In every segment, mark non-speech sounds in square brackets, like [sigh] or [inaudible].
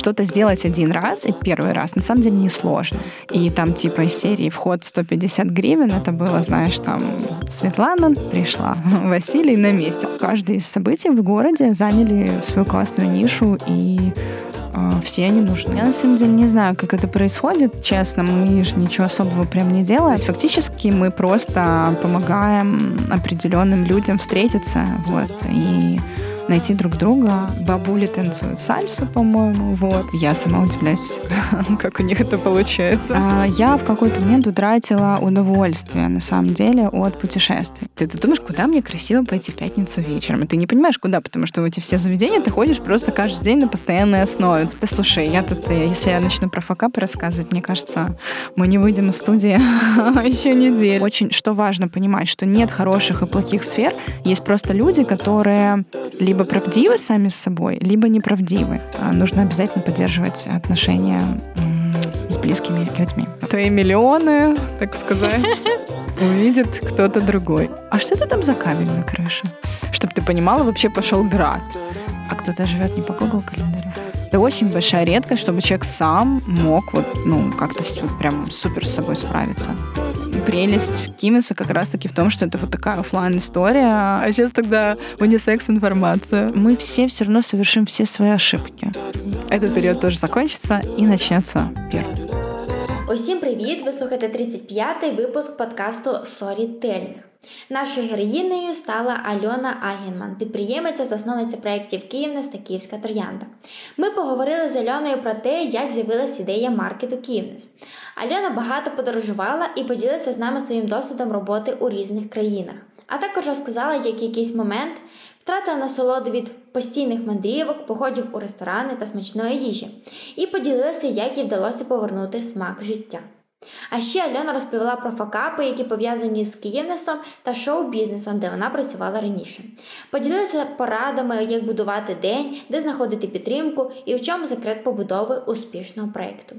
что-то сделать один раз и первый раз на самом деле не сложно. И там типа из серии вход 150 гривен, это было, знаешь, там Светлана пришла, [laughs] Василий на месте. Каждое из событий в городе заняли свою классную нишу и а, все они нужны. Я на самом деле не знаю, как это происходит, честно, мы же ничего особого прям не делаем. Фактически мы просто помогаем определенным людям встретиться, вот, и найти друг друга. Бабули танцуют сальсу, по-моему. Вот. Я сама удивляюсь, [laughs] как у них это получается. А, я в какой-то момент утратила удовольствие, на самом деле, от путешествий. Ты, ты думаешь, куда мне красиво пойти в пятницу вечером? И ты не понимаешь, куда, потому что в эти все заведения ты ходишь просто каждый день на постоянной основе. Ты слушай, я тут, э, если я начну про факапы рассказывать, мне кажется, мы не выйдем из студии [laughs] еще неделю. Очень, что важно понимать, что нет хороших и плохих сфер, есть просто люди, которые либо либо правдивы сами с собой, либо неправдивы. А нужно обязательно поддерживать отношения с близкими людьми. Твои миллионы, так сказать, [laughs] увидит кто-то другой. А что это там за кабель на крыше? Чтобы ты понимала, вообще пошел град. А кто-то живет не по Google календарю. Это очень большая редкость, чтобы человек сам мог вот, ну, как-то прям супер с собой справиться прелесть Кимиса как раз-таки в том, что это вот такая офлайн история а сейчас тогда унисекс-информация. Мы все все равно совершим все свои ошибки. Этот период тоже закончится і почнеться первый. Усім привіт! Ви слухаєте 35-й випуск подкасту Storytelling. Нашою героїнею стала Альона Агінман, підприємиця, засновниця проєктів Київнес та Київська Троянда. Ми поговорили з Альоною про те, як з'явилася ідея маркету Київнес. Альона багато подорожувала і поділилася з нами своїм досвідом роботи у різних країнах. А також розказала, як якийсь момент втратила насолоду від постійних мандрівок, походів у ресторани та смачної їжі, і поділилася, як їй вдалося повернути смак життя. А ще Альона розповіла про факапи, які пов'язані з Київнесом та шоу-бізнесом, де вона працювала раніше. Поділилася порадами, як будувати день, де знаходити підтримку і в чому секрет побудови успішного проєкту.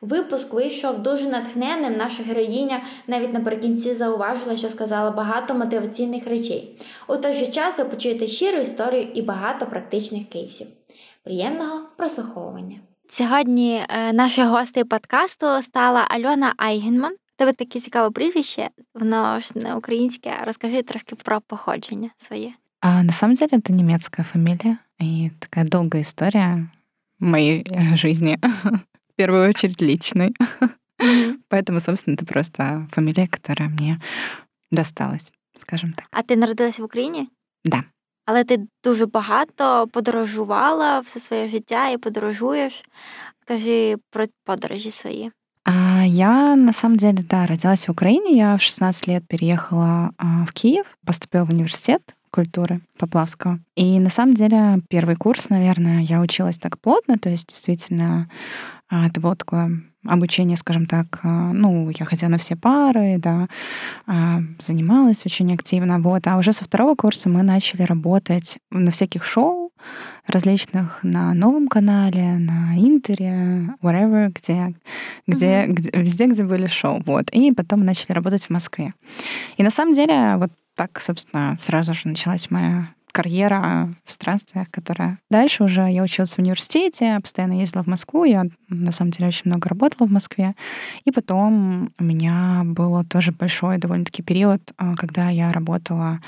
Випуск вийшов дуже натхненним. Наша героїня навіть наприкінці зауважила, що сказала багато мотиваційних речей. У той же час ви почуєте щиру історію і багато практичних кейсів. Приємного прослуховування! Сьогодні е, нашою гостею подкасту стала Альона Айгенман. Тебе таке цікаве прізвище, воно ж не українське. Розкажи трошки про походження своє. А, на самом деле это немецкая фамилия и такая долгая история моей э, жизни, [laughs] в первую очередь личной. [laughs] Mm-hmm. Поэтому, собственно, это просто фамилия, которая мне досталась, скажем так. А ти народилась в Україні? Да. Але ти дуже багато подорожувала все своє життя і подорожуєш. Скажи про подорожі свої. А я, на самом деле, да, родилась в Украине. Я в 16 лет переехала в Киев, поступила в университет культуры Поплавского. И на самом деле первый курс, наверное, я училась так плотно, то есть действительно это было такое обучение, скажем так, ну, я ходила на все пары, да, занималась очень активно, вот. А уже со второго курса мы начали работать на всяких шоу различных, на Новом канале, на Интере, wherever, где, где, mm-hmm. где, везде, где были шоу, вот. И потом начали работать в Москве. И на самом деле вот так, собственно, сразу же началась моя карьера в странствиях, которая... Дальше уже я училась в университете, постоянно ездила в Москву, я на самом деле очень много работала в Москве. И потом у меня был тоже большой довольно-таки период, а, когда я работала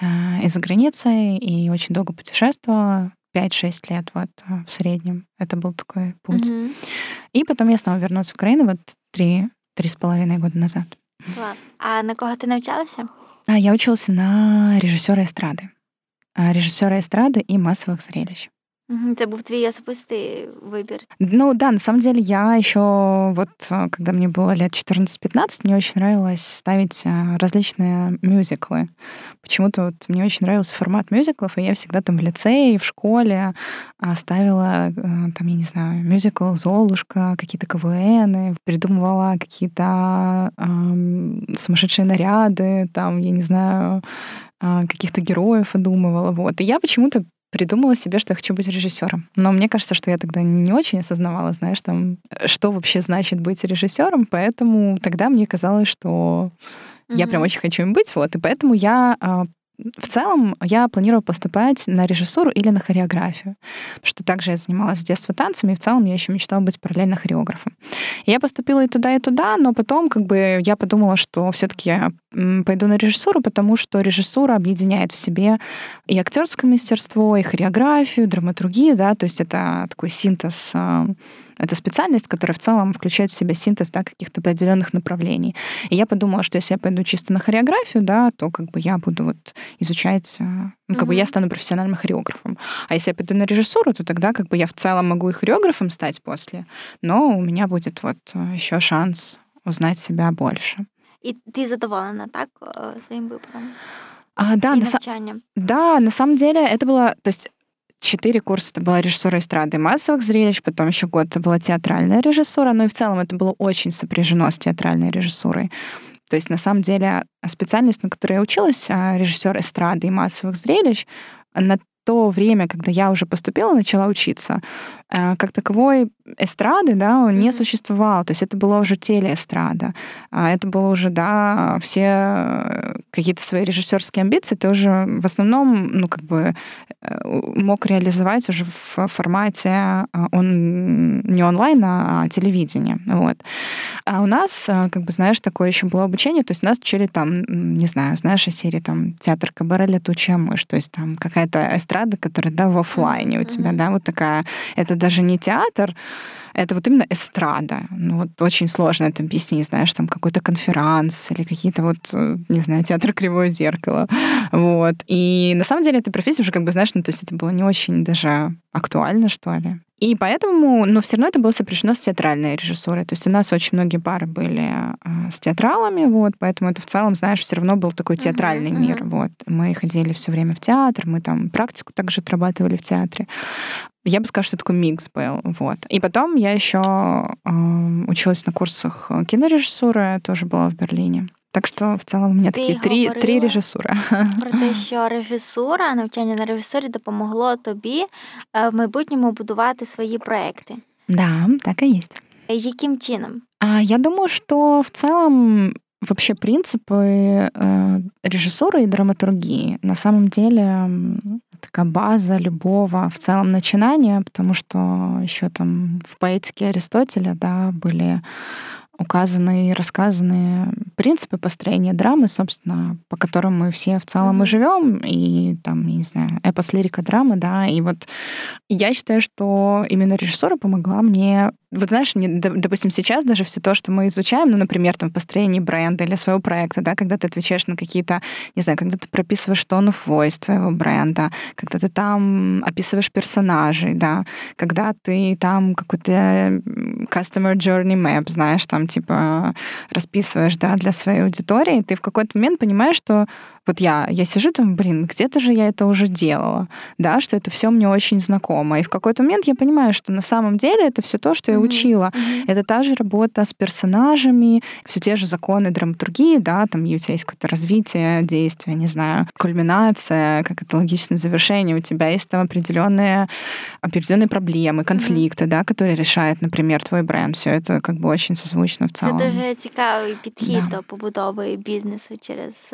э, из-за границы и очень долго путешествовала, 5-6 лет вот э, в среднем. Это был такой путь. Mm-hmm. И потом я снова вернулась в Украину вот три, три с половиной года назад. Класс. А на кого ты навчалася? А, я учился на режиссера эстрады. Режиссера эстрады и массовых зрелищ. Это был твой особистый выбор? Ну да, на самом деле я еще вот, э, когда мне было лет 14-15, мне очень нравилось ставить э, различные мюзиклы. Почему-то вот мне очень нравился формат мюзиклов, и я всегда там в лицее и в школе а, ставила, там, я не знаю, мюзикл «Золушка», какие-то КВНы, придумывала какие-то эм, сумасшедшие наряды, там, я не знаю, а, каких-то героев выдумывала. Вот. И я почему-то придумала себе, что я хочу быть режиссером. Но мне кажется, что я тогда не очень осознавала, знаешь, там, что вообще значит быть режиссером, поэтому тогда мне казалось, что mm-hmm. я прям очень хочу им быть, вот, и поэтому я а, в целом я планировала поступать на режиссуру или на хореографию, потому что также я занималась с детства танцами, и в целом я еще мечтала быть параллельно хореографом. Я поступила и туда, и туда, но потом как бы я подумала, что все-таки я пойду на режиссуру, потому что режиссура объединяет в себе и актерское мастерство, и хореографию, драматургию, да, то есть это такой синтез а, это специальность, которая в целом включает в себя синтез да, каких-то определенных направлений. И я подумала, что если я пойду чисто на хореографию, да, то как бы я буду вот изучать, э, ну, как mm-hmm. бы я стану профессиональным хореографом. А если я пойду на режиссуру, то тогда как бы я в целом могу и хореографом стать после, но у меня будет вот э, еще шанс узнать себя больше. И ты задоволена, так, э, своим выбором? А, да, и на да, на самом деле это было, то есть четыре курса это была режиссура эстрады и массовых зрелищ, потом еще год это была театральная режиссура, но и в целом это было очень сопряжено с театральной режиссурой. То есть, на самом деле, специальность, на которой я училась, а, режиссер эстрады и массовых зрелищ, на то время, когда я уже поступила, начала учиться, как таковой эстрады, да, не существовал. То есть это было уже телеэстрада. А это было уже, да, все э, какие-то свои режиссерские амбиции ты уже в основном, ну, как бы э, мог реализовать уже в формате он не онлайн, а телевидение. Вот. А у нас, как бы, знаешь, такое еще было обучение, то есть нас учили там, не знаю, знаешь, из серии там театр Кабаре «Летучая мышь», то есть там какая-то эстрада, которая, да, в офлайне у тебя, да, вот такая, это даже не театр, это вот именно эстрада. Ну вот очень сложно это объяснить, знаешь, там какой-то конферанс или какие-то вот, э, не знаю, театр Кривое зеркало. Вот. И на самом деле эта профессия уже как бы, знаешь, ну то есть это было не очень даже актуально, что ли. И поэтому, но все равно это было сопряжено с театральной режиссурой. То есть у нас очень многие пары были э, с театралами, вот, поэтому это в целом, знаешь, все равно был такой театральный uh-huh, мир. Uh-huh. Вот. Мы ходили все время в театр, мы там практику также отрабатывали в театре. Я бы сказала, что такой микс был. Вот. И потом я еще э, училась на курсах кинорежиссуры, тоже была в Берлине. Так що в цілому у мене такі три три режисури. Про те, що режисура, навчання на режисурі допомогло тобі в майбутньому будувати свої проекти. Да, так и есть. Яким чином? А я думаю, что в целом вообще принципы э, режиссуры и драматургии. На самом деле такая база любого в целом начинания, потому что еще там в поэтике Аристотеля да, были указаны и рассказаны принципы построения драмы, собственно, по которым мы все в целом mm-hmm. и живем, и там, я не знаю, эпос, лирика, драма, да, и вот я считаю, что именно режиссура помогла мне вот знаешь, не, допустим, сейчас даже все то, что мы изучаем, ну, например, там, построение бренда или своего проекта, да, когда ты отвечаешь на какие-то, не знаю, когда ты прописываешь tone of voice твоего бренда, когда ты там описываешь персонажей, да, когда ты там какой-то customer journey map, знаешь, там, типа, расписываешь, да, для своей аудитории, ты в какой-то момент понимаешь, что вот я, я сижу там, блин, где-то же я это уже делала, да, что это все мне очень знакомо. И в какой-то момент я понимаю, что на самом деле это все то, что я учила. Mm-hmm. Это та же работа с персонажами, все те же законы драматургии, да, там и у тебя есть какое-то развитие действия, не знаю, кульминация, как это логичное завершение, у тебя есть там определенные, определенные проблемы, конфликты, mm-hmm. да, которые решает, например, твой бренд. Все это как бы очень созвучно в целом. Це дуже цікавий підхід да. до побудови бізнесу через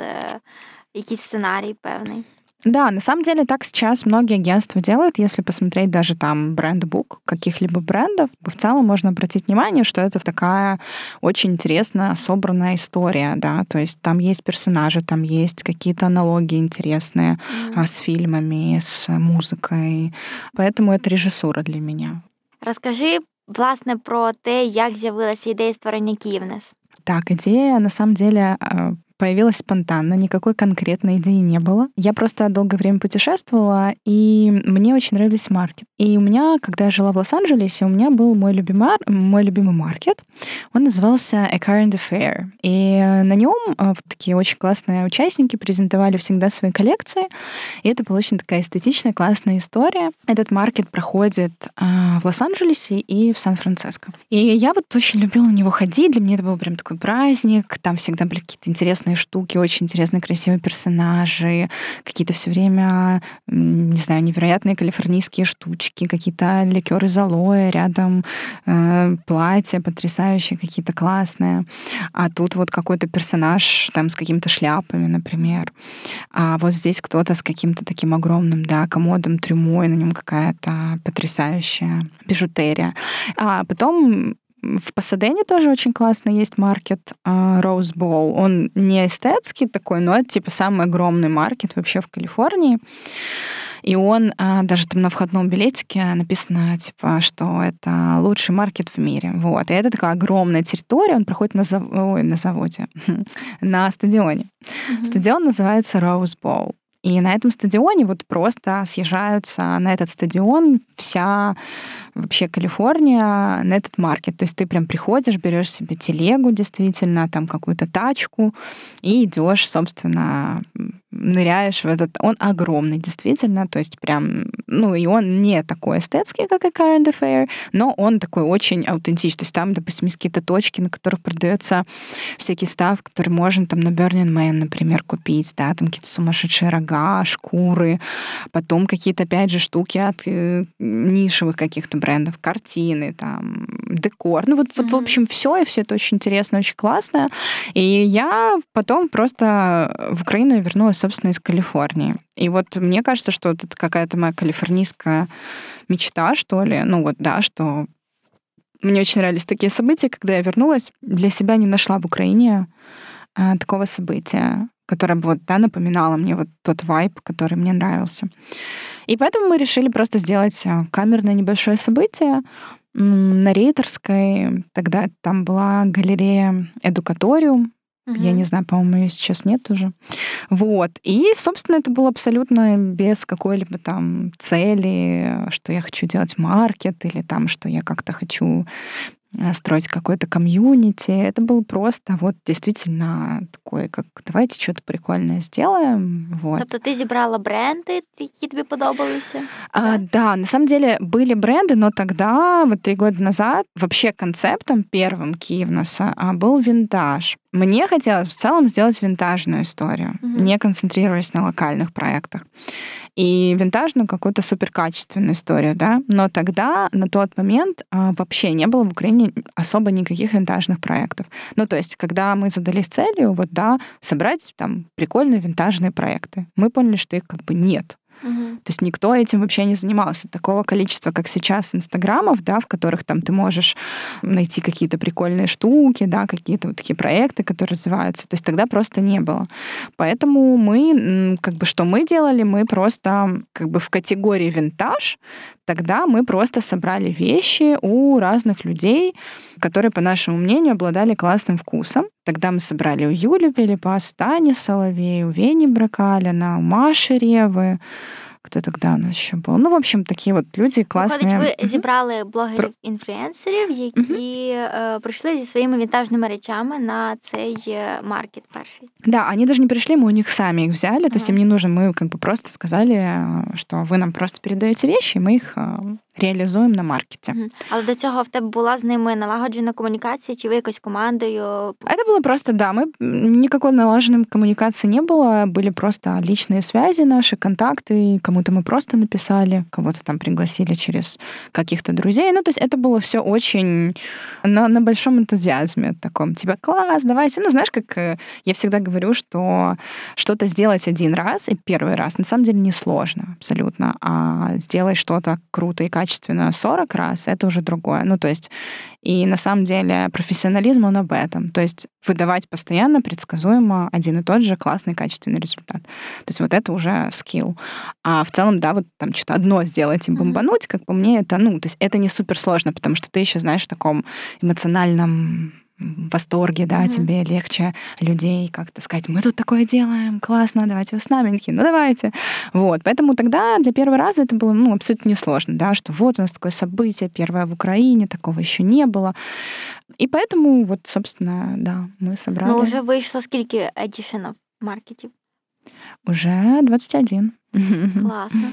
якийсь сценарий певний. Да, на самом деле так сейчас многие агентства делают, если посмотреть даже там брендбук каких-либо брендов, в целом можно обратить внимание, что это такая очень интересная, собранная история, да, то есть там есть персонажи, там есть какие-то аналогии интересные mm. с фильмами, с музыкой, поэтому это режиссура для меня. Расскажи, власне, про те, як з'явилася ідея створення Київнес. Так, идея на самом деле появилась спонтанно, никакой конкретной идеи не было. Я просто долгое время путешествовала, и мне очень нравились маркет. И у меня, когда я жила в Лос-Анджелесе, у меня был мой любимый, мой любимый маркет. Он назывался A Current Affair. И на нем э, такие очень классные участники презентовали всегда свои коллекции. И это была очень такая эстетичная, классная история. Этот маркет проходит э, в Лос-Анджелесе и в Сан-Франциско. И я вот очень любила на него ходить. Для меня это был прям такой праздник. Там всегда были какие-то интересные классные штуки, очень интересные, красивые персонажи, какие-то все время, не знаю, невероятные калифорнийские штучки, какие-то ликеры из алоэ, рядом э, платья потрясающие, какие-то классные. А тут вот какой-то персонаж там с какими-то шляпами, например. А вот здесь кто-то с каким-то таким огромным, да, комодом, трюмой, на нем какая-то потрясающая бижутерия. А потом в Пасадене тоже очень классно есть маркет uh, Rose Bowl. Он не эстетский такой, но это типа самый огромный маркет вообще в Калифорнии. И он а, даже там на входном билетике написано, типа, что это лучший маркет в мире. Вот. И это такая огромная территория, он проходит на, зав... Ой, на заводе, [laughs] на стадионе. Mm-hmm. Стадион называется Rose Bowl. И на этом стадионе вот просто съезжаются на этот стадион вся вообще Калифорния на этот маркет. То есть ты прям приходишь, берешь себе телегу действительно, там какую-то тачку и идешь, собственно, ныряешь в этот... Он огромный, действительно, то есть прям... Ну, и он не такой эстетский, как и Current Affair, но он такой очень аутентичный. То есть там, допустим, есть какие-то точки, на которых продается всякий став, который можно там на Burning Man, например, купить, да, там какие-то сумасшедшие рога, шкуры, потом какие-то, опять же, штуки от э, нишевых каких-то брендов, картины, там, декор. Ну, вот, mm-hmm. вот в общем, все, и все это очень интересно, очень классно. И я потом просто в Украину вернулась собственно, из Калифорнии. И вот мне кажется, что это какая-то моя калифорнийская мечта, что ли. Ну вот, да, что мне очень нравились такие события, когда я вернулась, для себя не нашла в Украине а, такого события, которое бы вот, да, напоминало мне вот тот вайб, который мне нравился. И поэтому мы решили просто сделать а, камерное небольшое событие на Рейтерской. Тогда там была галерея Эдукаториум, Угу. Я не знаю, по-моему, ее сейчас нет уже. Вот. И, собственно, это было абсолютно без какой-либо там цели, что я хочу делать маркет или там, что я как-то хочу Э, строить какое-то комьюнити. Это было просто вот действительно такое, как давайте что-то прикольное сделаем. Вот. Тобто ти зібрала бренди, які тобі подобалися? А, да, на самом деле были бренды, но тогда, вот три года назад, вообще концептом первым Киевноса был винтаж. Мне хотелось в целом сделать винтажную историю, угу. не концентрируясь на локальных проектах и винтажную какую-то суперкачественную историю, да. Но тогда, на тот момент, а, вообще не было в Украине особо никаких винтажных проектов. Ну, то есть, когда мы задались целью, вот, да, собрать там прикольные винтажные проекты, мы поняли, что их как бы нет. Угу. То есть никто этим вообще не занимался. Такого количества, как сейчас, инстаграмов, да, в которых там ты можешь найти какие-то прикольные штуки, да, какие-то вот такие проекты, которые развиваются. То есть тогда просто не было. Поэтому мы, как бы, что мы делали, мы просто как бы в категории винтаж тогда мы просто собрали вещи у разных людей, которые, по нашему мнению, обладали классным вкусом. Тогда мы собрали у Юли Пелепас, Тани Соловей, у Вени Бракалина, у Маши Ревы, Хто тогда у нас ще був? Ну, в общем, такі от люди класні. Виходить, ви зібрали блогерів-інфлюенсерів, які е, прийшли зі своїми вінтажними речами на цей маркет перший. Да, они даже не пришли, мы у них сами их взяли, то есть им не нужно, мы как бы просто сказали, что вы нам просто передаете вещи, и мы их реалізуємо на маркеті. Але до цього в тебе була з ними налагоджена комунікація, чи ви якось командою? Это было просто, да, мы никакой налаженной коммуникации не было, были просто личные связи наши, контакты, кому-то мы просто написали, кого-то там пригласили через каких-то друзей. Ну, то есть это было все очень на, на большом энтузиазме таком, типа, класс, давайте. Ну, знаешь, как э, я всегда говорю, что что-то сделать один раз и первый раз на самом деле не сложно абсолютно, а сделать что-то круто и качественно качественно 40 раз, это уже другое. Ну, то есть, и на самом деле профессионализм, он об этом. То есть выдавать постоянно, предсказуемо один и тот же классный, качественный результат. То есть вот это уже скилл. А в целом, да, вот там что-то одно сделать и бомбануть, как по мне, это, ну, то есть это не супер сложно, потому что ты еще, знаешь, в таком эмоциональном в восторге, да, mm-hmm. тебе легче людей как-то сказать, мы тут такое делаем, классно, давайте вы с нами, такие, ну давайте. Вот, поэтому тогда для первого раза это было, ну, абсолютно несложно, да, что вот у нас такое событие, первое в Украине, такого еще не было. И поэтому вот, собственно, да, мы собрали. Но уже вышло сколько эдишенов маркетинг? Уже 21. Классно.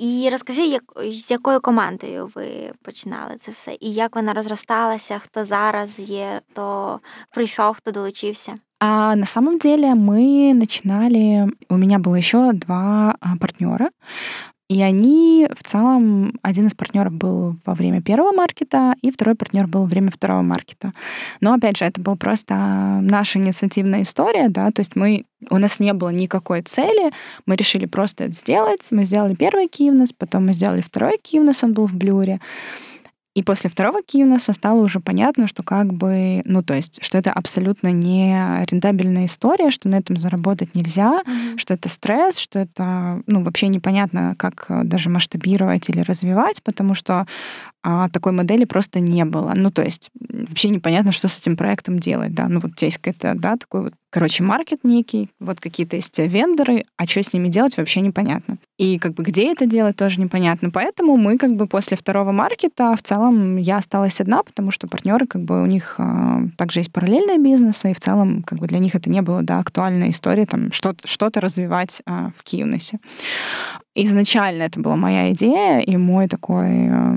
І розкажи, як з якою командою ви починали це все, і як вона розросталася, хто зараз є, хто прийшов, хто долучився? А на самом деле мы начинали... У меня было еще два партнера. И они в целом, один из партнеров был во время первого маркета, и второй партнер был во время второго маркета. Но опять же, это была просто наша инициативная история, да, то есть мы, у нас не было никакой цели, мы решили просто это сделать. Мы сделали первый Киевнес, потом мы сделали второй Киевнес, он был в Блюре. И после второго Киевнеса стало уже понятно, что как бы, ну то есть, что это абсолютно не рентабельная история, что на этом заработать нельзя, mm-hmm. что это стресс, что это, ну вообще непонятно, как даже масштабировать или развивать, потому что а такой модели просто не было. Ну, то есть вообще непонятно, что с этим проектом делать, да. Ну, вот здесь какой-то, да, такой вот, короче, маркет некий, вот какие-то есть вендоры, а что с ними делать вообще непонятно. И как бы где это делать тоже непонятно. Поэтому мы как бы после второго маркета в целом я осталась одна, потому что партнеры как бы у них э, также есть параллельные бизнесы, и в целом как бы для них это не было, да, актуальная история там что-то что развивать э, в Киевнесе. Изначально это была моя идея и мой такой э,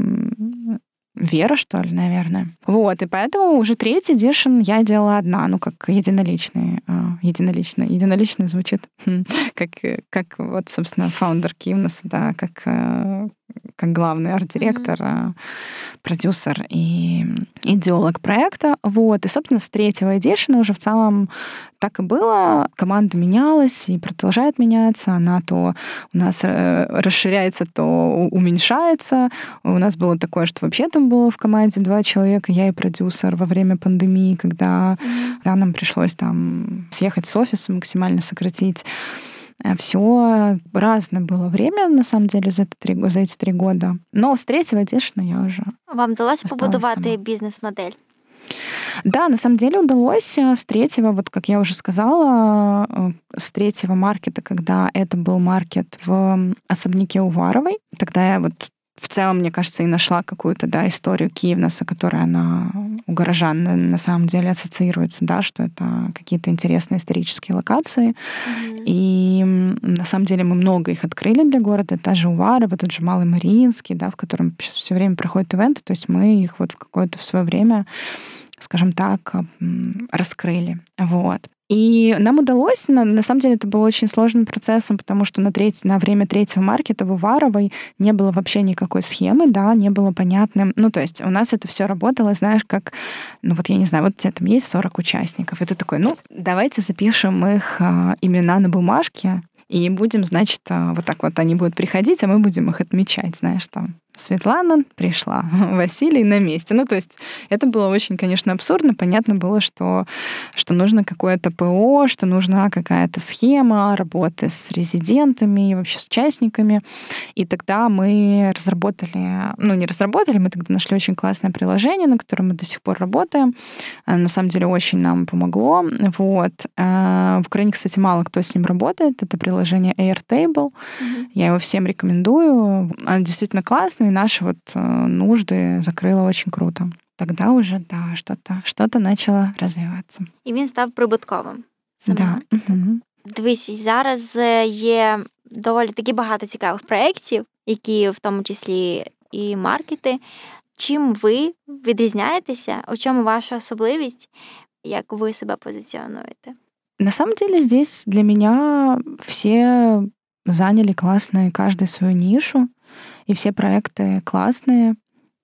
Вера, что ли, наверное. Вот, и поэтому уже третий эдишн я делала одна, ну, как единоличный. А, единоличный. Единоличный звучит [laughs] хм, как, как вот, собственно, фаундер Кивнес, да, как э, как главный арт-директор, mm-hmm. продюсер и идеолог проекта. Вот. И, собственно, с третьего эдишена уже в целом так и было. Команда менялась и продолжает меняться. Она то у нас э, расширяется, то уменьшается. У нас было такое, что вообще там было в команде два человека, я и продюсер во время пандемии, когда mm-hmm. да, нам пришлось там съехать с офиса, максимально сократить все разное было время, на самом деле, за, три, за эти три года. Но с третьего дешно я уже Вам вдалося побудувати бізнес-модель? Да, на самом деле удалось э, с третьего, вот как я уже сказала, э, с третьего маркета, когда это был маркет в особняке Уваровой, тогда я вот в целом, мне кажется, и нашла какую-то да, историю Киевнаса, которая она у горожан на, на самом деле ассоциируется, да, что это какие-то интересные исторические локации. Mm-hmm. И на самом деле мы много их открыли для города. Та же Уварово, тот же Малый Мариинский, да, в котором сейчас все время проходят ивенты. То есть мы их вот в какое-то в свое время скажем так, раскрыли. Вот. И нам удалось, на, на самом деле это было очень сложным процессом, потому что на, треть, на время третьего маркета в Уваровой не было вообще никакой схемы, да, не было понятным. Ну, то есть у нас это все работало, знаешь, как, ну вот я не знаю, вот у тебя там есть 40 участников, ты такой, ну, давайте запишем их э, имена на бумажке, и будем, значит, а, вот так вот они будут приходить, а мы будем их отмечать, знаешь, там Светлана пришла, [laughs] Василий на месте. Ну, то есть это было очень, конечно, абсурдно. Понятно было, что, что нужно какое-то ПО, что нужна какая-то схема работы с резидентами и вообще с участниками. И тогда мы разработали, ну, не разработали, мы тогда нашли очень классное приложение, на котором мы до сих пор работаем. На самом деле очень нам помогло. Вот. Э, в Украине, кстати, мало кто с ним работает. Это приложение Airtable. Mm-hmm. Я его всем рекомендую. Оно действительно классное и наши вот э, нужды закрила очень круто. Тогда уже да, что-то что-то начало розвиватися. І він став прибутковим. Да. Угу. Дивись, зараз є доволі таки багато цікавих проєктів, які в тому числі і маркети. Чим ви відрізняєтеся? У чому ваша особливість? Як ви себе позиціонуєте? На самом деле здесь для меня все заняли классно каждый свою нишу И все проекты классные,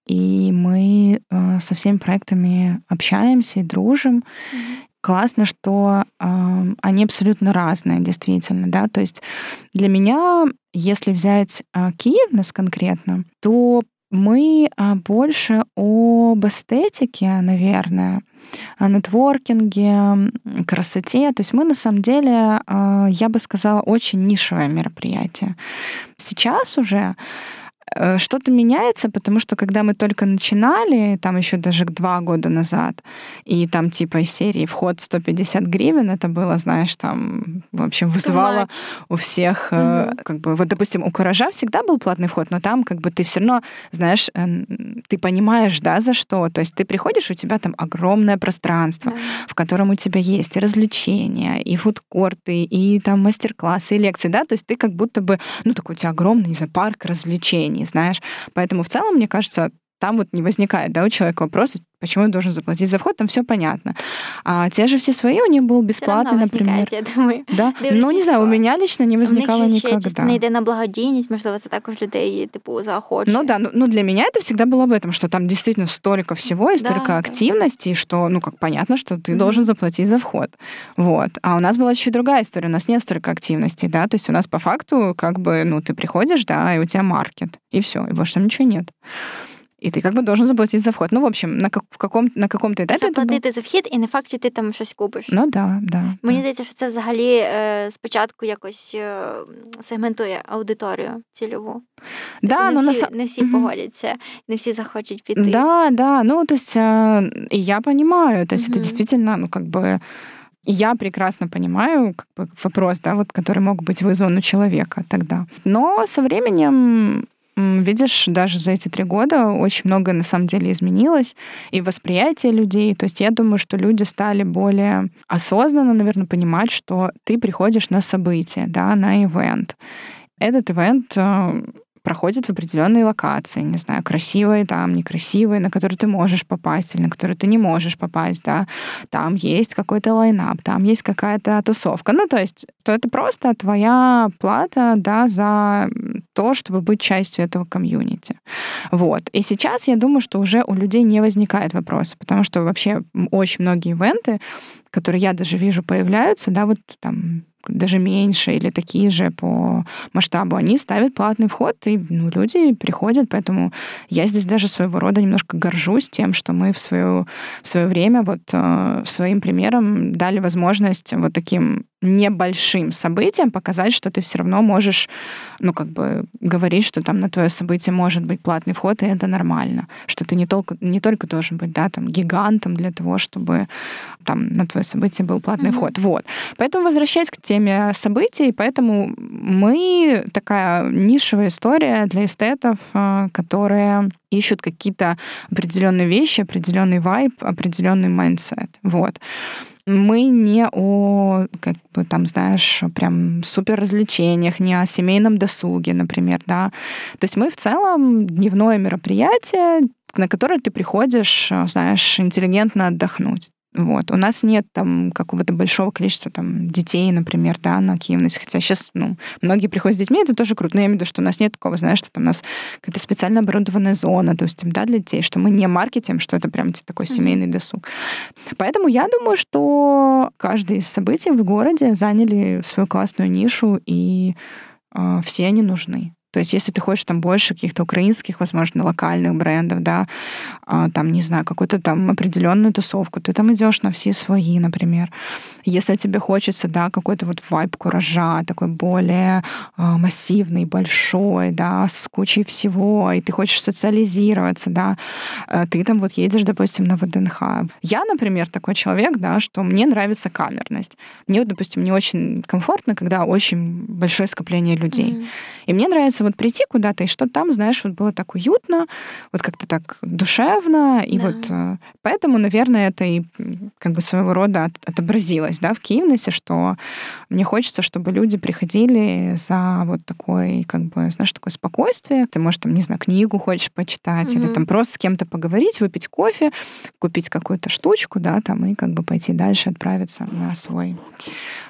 и мы э, со всеми проектами общаемся и дружим. Mm-hmm. Классно, что э, они абсолютно разные, действительно, да. То есть для меня, если взять э, Киевнес конкретно, то мы э, больше об эстетике, наверное, о нетворкинге, красоте. То есть мы на самом деле, я бы сказала, очень нишевое мероприятие. Сейчас уже Э, что-то меняется, потому что когда мы только начинали, там еще даже два года назад, и там типа из серии вход 150 гривен, это было, знаешь, там, в общем, вызывало у всех, угу. как бы, вот, допустим, у Куража всегда был платный вход, но там как бы ты все равно, знаешь, э, ты понимаешь, да, за что. То есть ты приходишь, у тебя там огромное пространство, да. в котором у тебя есть и развлечения, и фудкорты, и там мастер-классы, и лекции, да, то есть ты как будто бы, ну, такой у тебя огромный зоопарк развлечений, знаешь. Поэтому в целом, мне кажется, там вот не возникает, да, у человека вопроса, почему я должен заплатить за вход, там все понятно. А те же все свои у них был бесплатный, например. Я думаю. Да? Ну, не знаю, у меня лично не возникало у них никогда. не йде на благодійність, можливо, це також людей, типу, заохочує. Ну да, ну, ну для меня это всегда было об этом, что там действительно столько всего и столько да, активностей, да. что, ну, как понятно, что ты mm-hmm. должен заплатить за вход. Вот. А у нас была еще другая история, у нас нет столько активностей, да, то есть у нас по факту как бы, ну, ты приходишь, да, и у тебя маркет, и все, и больше там ничего нет. І ти как бы должен заплатити за вход. Ну, в общем, на в каком, на каком-то етапі... Заплатити за вхід, і не факт, чи ти там щось купиш. Ну, да, да. Мені да. здається, що це взагалі е, спочатку якось е, сегментує аудиторію цільову. Да, тобто не, ну, всі, на... не всі погодяться, не всі захочуть піти. Да, да, ну, то есть я понимаю, то есть это действительно, ну, как бы я прекрасно понимаю как бы, вопрос, да, вот, который мог быть вызван у человека тогда. Но со временем Видишь, даже за эти три года очень многое на самом деле изменилось, и восприятие людей. То есть я думаю, что люди стали более осознанно, наверное, понимать, что ты приходишь на событие, да, на ивент. Этот ивент э, проходит в определенные локации, не знаю, красивые там, некрасивые, на которые ты можешь попасть или на которые ты не можешь попасть, да. Там есть какой-то лайнап, там есть какая-то тусовка. Ну, то есть, то это просто твоя плата, да, за то, чтобы быть частью этого комьюнити. Вот. И сейчас я думаю, что уже у людей не возникает вопроса, потому что вообще очень многие ивенты, которые я даже вижу появляются, да, вот там даже меньше или такие же по масштабу, они ставят платный вход, и ну, люди приходят, поэтому я здесь даже своего рода немножко горжусь тем, что мы в, свое, в свое время вот э, своим примером дали возможность вот таким небольшим событием показать, что ты все равно можешь, ну, как бы говорить, что там на твое событие может быть платный вход, и это нормально. Что ты не только, не только должен быть, да, там, гигантом для того, чтобы там на твое событие был платный mm-hmm. вход. Вот. Поэтому возвращаясь к теме событий, поэтому мы такая нишевая история для эстетов, э, которые ищут какие-то определенные вещи, определенный vibe, определенный mindset. Вот мы не о, как бы там, знаешь, прям супер развлечениях, не о семейном досуге, например, да. То есть мы в целом дневное мероприятие, на которое ты приходишь, знаешь, интеллигентно отдохнуть. Вот. У нас нет там какого-то большого количества там детей, например, да, на активность. Хотя сейчас, ну, многие приходят с детьми, это тоже круто. Но я имею в виду, что у нас нет такого, знаешь, что там у нас какая-то специально оборудованная зона, то есть, да, для детей, что мы не маркетим, что это прям такой семейный досуг. Поэтому я думаю, что каждое из событий в городе заняли свою классную нишу, и э, все они нужны. То есть если ты хочешь там больше каких-то украинских, возможно, локальных брендов, да, а, там, не знаю, какую-то там определенную тусовку, ты там идешь на все свои, например. Если тебе хочется, да, какой-то вот вайб куража, такой более а, массивный, большой, да, с кучей всего, и ты хочешь социализироваться, да, э, ты там вот едешь, допустим, на ВДНХ. Я, например, такой человек, да, что мне нравится камерность. Мне, допустим, не очень комфортно, когда очень большое скопление людей. Mm-hmm. И мне нравится хочется вот прийти куда-то, и что там, знаешь, вот было так уютно, вот как-то так душевно, и да. вот э, поэтому, наверное, это и как бы своего рода отобразилось, да, в Киевнесе, что мне хочется, чтобы люди приходили за вот такой, как бы, знаешь, такое спокойствие. Ты, можешь, там, не знаю, книгу хочешь почитать, mm-hmm. или там просто с кем-то поговорить, выпить кофе, купить какую-то штучку, да, там, и как бы пойти дальше, отправиться на свой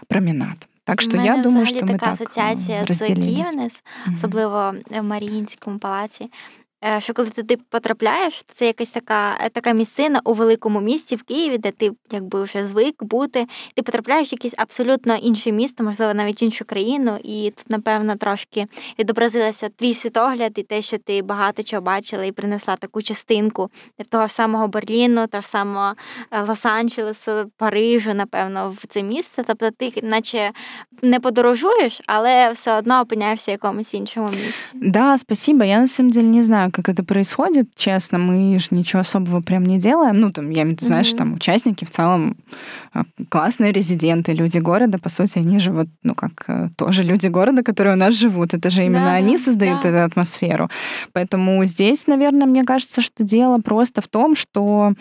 променад. Так що я думаю, що ми така асоціація з Київнес, особливо в Маріїнському палаці. Е, що коли ти потрапляєш, це якась така така місцина у великому місті в Києві, де ти якби вже звик бути. Ти потрапляєш в якесь абсолютно інше місто, можливо, навіть іншу країну, і тут, напевно, трошки відобразилося твій світогляд і те, що ти багато чого бачила і принесла таку частинку того ж самого Берліну, того ж самого е, Лос-Анджелесу, Парижу, напевно, в це місце. Тобто ти, наче не подорожуєш, але все одно опиняєшся в якомусь іншому місці. Да, спасибо. Я на самом деле не знаю. Как это происходит, честно, мы же ничего особого прям не делаем. Ну, там, я имею в виду, знаешь, mm-hmm. там участники в целом а, классные резиденты, люди города, по сути, они же вот, ну, как э, тоже люди города, которые у нас живут. Это же именно да, они создают да. эту атмосферу. Поэтому здесь, наверное, мне кажется, что дело просто в том, что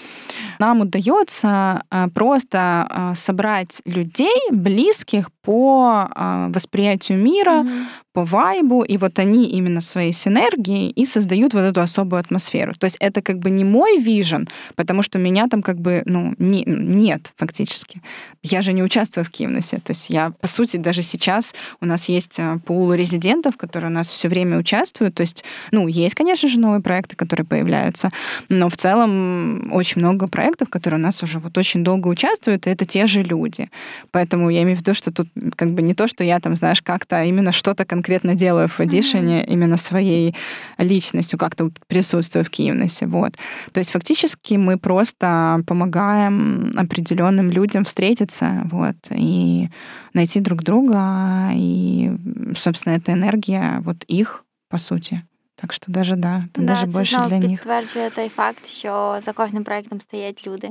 нам удается а, просто а, собрать людей, близких по а, восприятию мира, mm-hmm по вайбу, и вот они именно своей синергией и создают вот эту особую атмосферу. То есть это как бы не мой вижен, потому что меня там как бы, ну, не, нет фактически. Я же не участвую в Кивнесе. То есть я, по сути, даже сейчас у нас есть э, пул резидентов, которые у нас все время участвуют. То есть, ну, есть, конечно же, новые проекты, которые появляются, но в целом очень много проектов, которые у нас уже вот очень долго участвуют, и это те же люди. Поэтому я имею в виду, что тут как бы не то, что я там, знаешь, как-то именно что-то конкретно делаю в Edition mm-hmm. именно своей личностью, как-то присутствую в Киевнесе. Вот. То есть фактически мы просто помогаем определенным людям встретиться вот, и найти друг друга, и, собственно, эта энергия вот их, по сути. Так що даже да, це да, даже це більше для них. підтверджує той факт, що за кожним проектом стоять люди.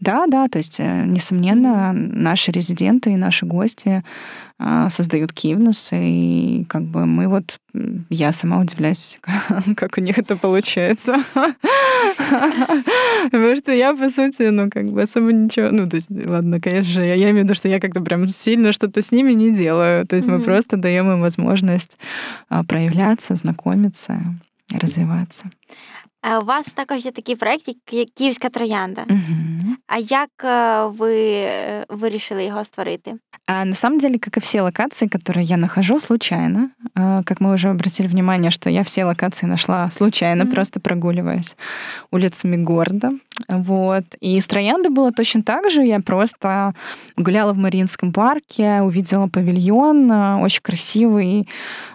Да, да, то есть, э, несомненно, наши резиденты и наши гости а, создают Кивнес, и как бы мы вот, я сама удивляюсь, [laughs] как у них это получается. [laughs] Потому что я, по сути, ну, как бы особо ничего... Ну, то есть, ладно, конечно, я, я имею в виду, что я как-то прям сильно что-то с ними не делаю. То есть мы просто даем им возможность а, проявляться, знакомиться, развиваться. У вас також є такий проект, як Київська троянда. Угу. А як ви вирішили його створити? А на самом деле, как и все локации, которые я нахожу случайно, как мы уже обратили внимание, что я все локации нашла случайно, mm-hmm. просто прогуливаясь улицами города. Вот. И с Троянды было точно так же. Я просто гуляла в Мариинском парке, увидела павильон, очень красивый,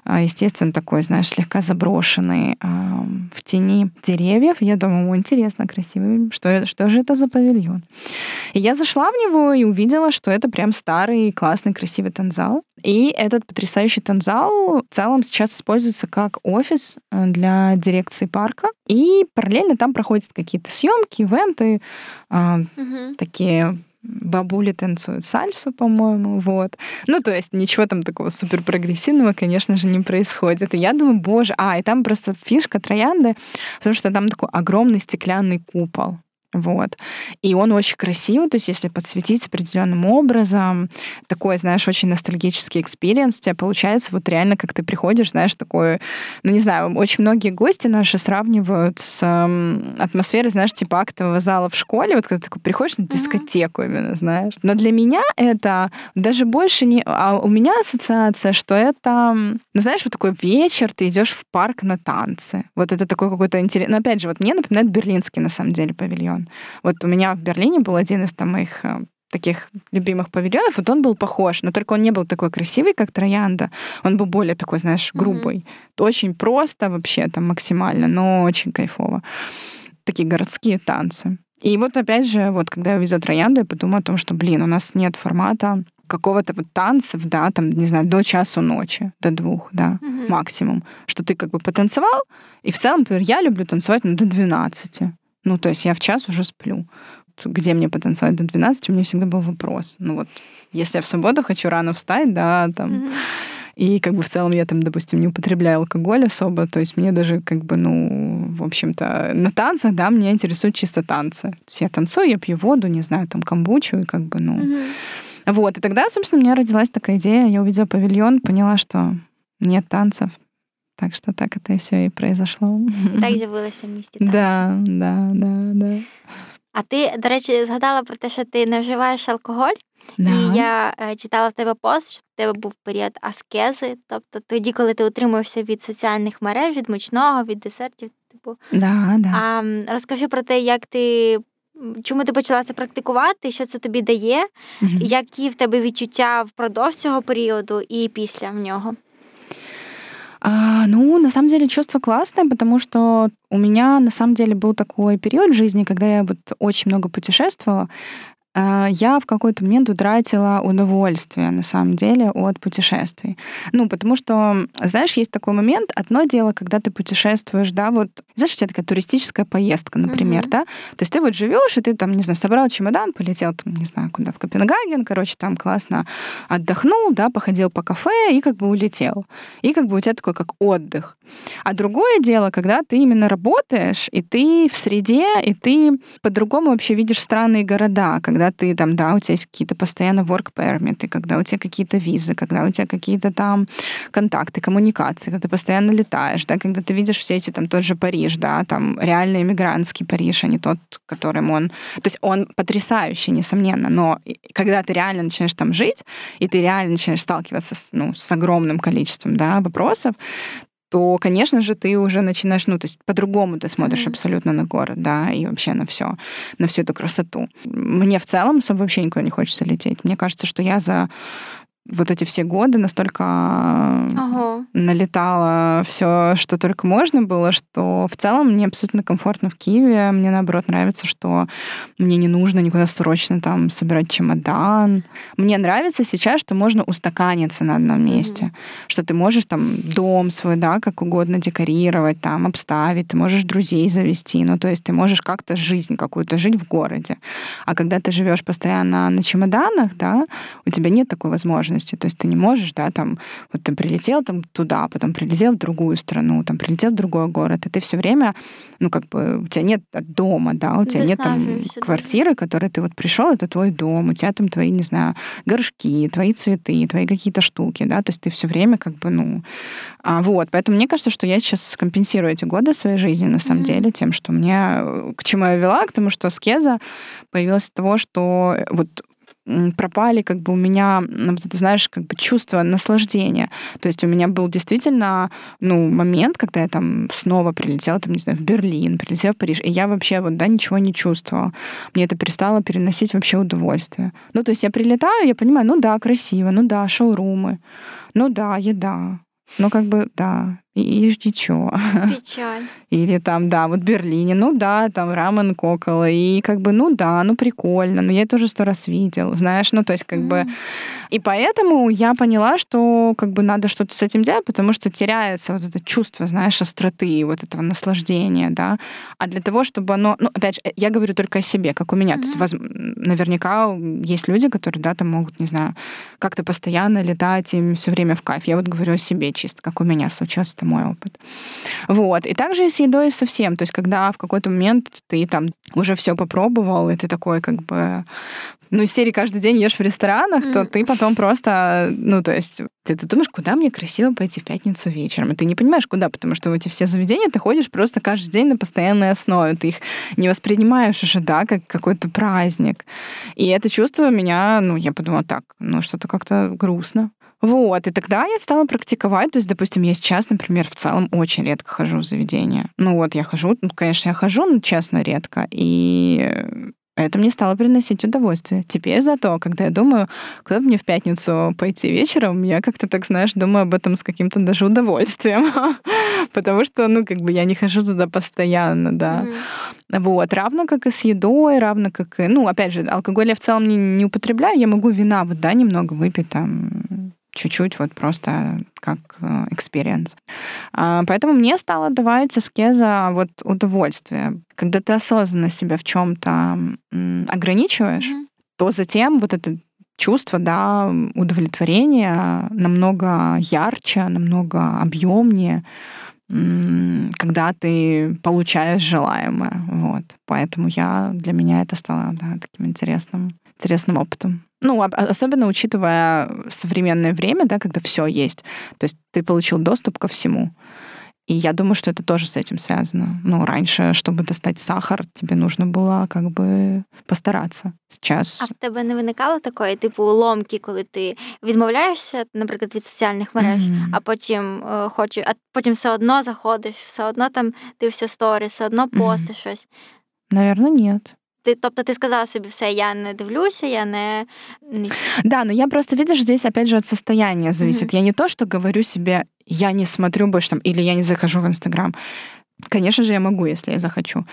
естественно, такой, знаешь, слегка заброшенный в тени деревьев. Я думаю, интересно, красивый. Что, что же это за павильон? И я зашла в него и увидела, что это прям старый, классный, красивый танзал. И этот потрясающий танзал в целом сейчас используется как офис э, для дирекции парка. И параллельно там проходят какие-то съемки, ивенты, э, угу. такие бабули танцуют сальсу, по-моему, вот. Ну, то есть ничего там такого супер прогрессивного, конечно же, не происходит. И я думаю, боже, а, и там просто фишка троянды, потому что там такой огромный стеклянный купол. Вот. И он очень красивый, то есть если подсветить определенным образом, такой, знаешь, очень ностальгический experience у тебя получается вот реально, как ты приходишь, знаешь, такой, ну не знаю, очень многие гости наши сравнивают с атмосферой, знаешь, типа актового зала в школе, вот когда ты такой приходишь на дискотеку mm-hmm. именно, знаешь. Но для меня это даже больше не... А у меня ассоциация, что это, ну знаешь, вот такой вечер, ты идешь в парк на танцы. Вот это такой какой-то интересный... Но опять же, вот мне напоминает берлинский, на самом деле, павильон. Вот у меня в Берлине был один из там моих э, таких любимых павильонов, вот он был похож, но только он не был такой красивый, как Троянда. Он был более такой, знаешь, грубый. Mm-hmm. Очень просто вообще там максимально, но очень кайфово. Такие городские танцы. И вот опять же, вот когда я увидела Троянду, я подумала о том, что, блин, у нас нет формата какого-то вот танцев, да, там, не знаю, до часу ночи, до двух, да, mm-hmm. максимум. Что ты как бы потанцевал, и в целом, например, я люблю танцевать ну, до 12. Ну, то есть я в час уже сплю. Где мне потанцевать до 12, у меня всегда был вопрос. Ну вот, если я в субботу хочу рано встать, да, там... Mm-hmm. И как бы в целом я там, допустим, не употребляю алкоголь особо, то есть мне даже как бы, ну, в общем-то, на танцах, да, меня интересуют чисто танцы. То есть я танцую, я пью воду, не знаю, там камбучу, и как бы, ну... Mm-hmm. Вот, и тогда, собственно, у меня родилась такая идея, я увидела павильон, поняла, что нет танцев, так що так це все і произошло. Так з'явилося в місті. Да, да, да, да. А ти, до речі, згадала про те, що ти не вживаєш алкоголь. Да. І я е, читала в тебе пост, що в тебе був період аскези, тобто тоді, коли ти утримуєшся від соціальних мереж, від мучного, від десертів. Типу. Да, да. А розкажи про те, як ти. Чому ти почала це практикувати, що це тобі дає, mm які в тебе відчуття впродовж цього періоду і після в нього? А, ну, на самом деле чувство классное, потому что у меня на самом деле был такой период в жизни, когда я вот очень много путешествовала. А, я в какой-то момент утратила удовольствие, на самом деле, от путешествий. Ну, потому что, знаешь, есть такой момент, одно дело, когда ты путешествуешь, да, вот, знаешь, у тебя такая туристическая поездка, например, mm-hmm. да, то есть ты вот живешь, и ты там, не знаю, собрал чемодан, полетел, там, не знаю, куда, в Копенгаген, короче, там классно отдохнул, да, походил по кафе и как бы улетел. И как бы у тебя такой как отдых. А другое дело, когда ты именно работаешь, и ты в среде, и ты по-другому вообще видишь страны и города, когда когда ты там, да, у тебя есть какие-то постоянно work permit, когда у тебя какие-то визы, когда у тебя какие-то там контакты, коммуникации, когда ты постоянно летаешь, да, когда ты видишь все эти, там, тот же Париж, да, там, реальный иммигрантский Париж, а не тот, которым он... То есть он потрясающий, несомненно, но когда ты реально начинаешь там жить, и ты реально начинаешь сталкиваться с, ну, с огромным количеством, да, вопросов, то, конечно же, ты уже начинаешь, ну, то есть по-другому ты смотришь mm-hmm. абсолютно на город, да, и вообще на все, на всю эту красоту. Мне в целом особо вообще никуда не хочется лететь. Мне кажется, что я за вот эти все годы настолько ага. налетала все, что только можно было, что в целом мне абсолютно комфортно в Киеве. Мне наоборот нравится, что мне не нужно никуда срочно там собирать чемодан. Мне нравится сейчас, что можно устаканиться на одном месте, mm-hmm. что ты можешь там дом свой, да, как угодно декорировать, там обставить, ты можешь друзей завести, ну то есть ты можешь как-то жизнь какую-то жить в городе. А когда ты живешь постоянно на чемоданах, да, у тебя нет такой возможности возможности. То есть ты не можешь, да, там, вот ты прилетел там туда, потом прилетел в другую страну, там прилетел в другой город, и ты все время, ну, как бы, у тебя нет дома, да, у тебя нет там квартиры, да. которой ты вот пришел, это твой дом, у тебя там твои, не знаю, горшки, твои цветы, твои какие-то штуки, да, то есть ты все время как бы, ну, а, вот, поэтому мне кажется, что я сейчас компенсирую эти годы своей жизни, на самом mm-hmm. деле, тем, что мне, к чему я вела, к тому, что аскеза появилась от того, что вот пропали как бы у меня, ну, ты знаешь, как бы чувство наслаждения. То есть у меня был действительно, ну, момент, когда я там снова прилетела, там, не знаю, в Берлин, прилетела в Париж, и я вообще вот, да, ничего не чувствовала. Мне это перестало переносить вообще удовольствие. Ну, то есть я прилетаю, я понимаю, ну да, красиво, ну да, шоурумы, ну да, еда, ну, как бы, да. И, жди чего. Печаль. [laughs] Или там, да, вот в Берлине, ну да, там рамен кокола, и как бы, ну да, ну прикольно, но я это уже сто раз видел, знаешь, ну то есть как mm-hmm. бы... И поэтому я поняла, что как бы надо что-то с этим делать, потому что теряется вот это чувство, знаешь, остроты, вот этого наслаждения, да. А для того, чтобы оно... Ну, опять же, я говорю только о себе, как у меня. Mm-hmm. То есть воз... наверняка есть люди, которые, да, там могут, не знаю, как-то постоянно летать, им все время в кайф. Я вот говорю о себе чисто, как у меня случилось, это мой опыт. Вот. И также и с едой совсем. То есть когда в какой-то момент ты там уже все попробовал, и ты такой как бы ну, из серии каждый день ешь в ресторанах, mm. то ты потом просто, ну, то есть, ты, ты думаешь, куда мне красиво пойти в пятницу вечером, и ты не понимаешь, куда, потому что в эти все заведения ты ходишь просто каждый день на постоянной основе, ты их не воспринимаешь уже, да, как какой-то праздник. И это чувство меня, ну, я подумала, так, ну, что-то как-то грустно. Вот, и тогда я стала практиковать. То есть, допустим, я сейчас, например, в целом очень редко хожу в заведение. Ну вот, я хожу, ну, конечно, я хожу, но честно, редко. И это мне стало приносить удовольствие. Теперь зато, когда я думаю, куда бы мне в пятницу пойти вечером, я как-то так, знаешь, думаю об этом с каким-то даже удовольствием. [laughs] Потому что, ну, как бы я не хожу туда постоянно, да. Mm-hmm. Вот. Равно как и с едой, равно как и... Ну, опять же, алкоголь я в целом не, не употребляю, я могу вина вот, да, немного выпить там чуть-чуть вот просто как э, experience. А, поэтому мне стало давать аскеза вот удовольствие. Когда ты осознанно себя в чем-то ограничиваешь, mm-hmm. то затем вот это чувство, да, удовлетворения намного ярче, намного объемнее, когда ты получаешь желаемое. Вот. Поэтому я, для меня это стало да, таким интересным, интересным опытом. Ну, особенно учитывая современное время, да, когда все есть. То есть ты получил доступ ко всему. И я думаю, что это тоже с этим связано. Ну, раньше, чтобы достать сахар, тебе нужно было как бы постаратися. Сейчас... А в тебе не виникало такої, типу, ломки, коли ти відмовляєшся, наприклад, від соціальних мереж, mm-hmm. а потім е, хочу, а потім все одно заходиш, все одно там ти все сторіс, все одно постиш mm-hmm. щось. Наверное, нет. Ты, тобто ты сказала себе все, я не дивлюся, я не... Да, но я просто, видишь, здесь опять же от состояния зависит. Mm-hmm. Я не то, что говорю себе, я не смотрю больше там, или я не захожу в Инстаграм. Конечно же, я могу, если я захочу.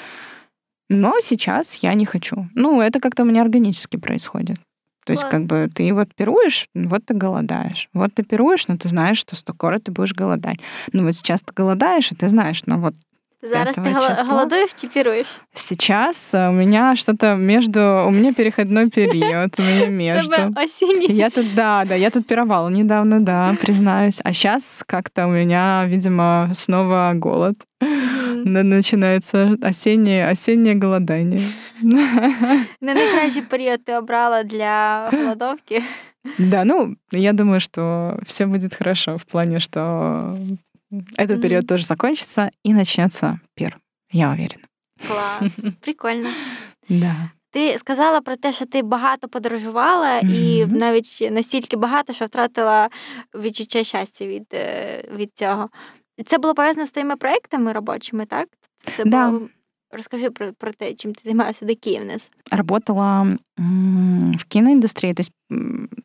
Но сейчас я не хочу. Ну, это как-то у меня органически происходит. То есть, как бы ты вот пируешь, вот ты голодаешь. Вот ты пируешь, но ты знаешь, что скоро ты будешь голодать. Ну вот сейчас ты голодаешь, и ты знаешь, ну вот Зараз ты числа. голодуешь, чипируешь? Сейчас у меня что-то между... У меня переходной период, у меня [laughs] между. Осенний. Я тут, да, да, я тут пировала недавно, да, [laughs] признаюсь. А сейчас как-то у меня, видимо, снова голод. Начинается осеннее, осеннее голодание. Не найкращий период ты обрала для голодовки. [laughs] Да, ну, я думаю, что все будет хорошо в плане, что этот период тоже закончится и начнется пир. Я уверена. Клас, [laughs] прикольно. Да. Ти сказала про те, що ти багато подорожувала, mm-hmm. і навіть настільки багато, що втратила відчуття щастя від від цього. Це було пов'язано з твоїми проектами робочими, так? Це да. було Расскажи про, про то, чем ты занималась до Киевнес. Работала в киноиндустрии, то есть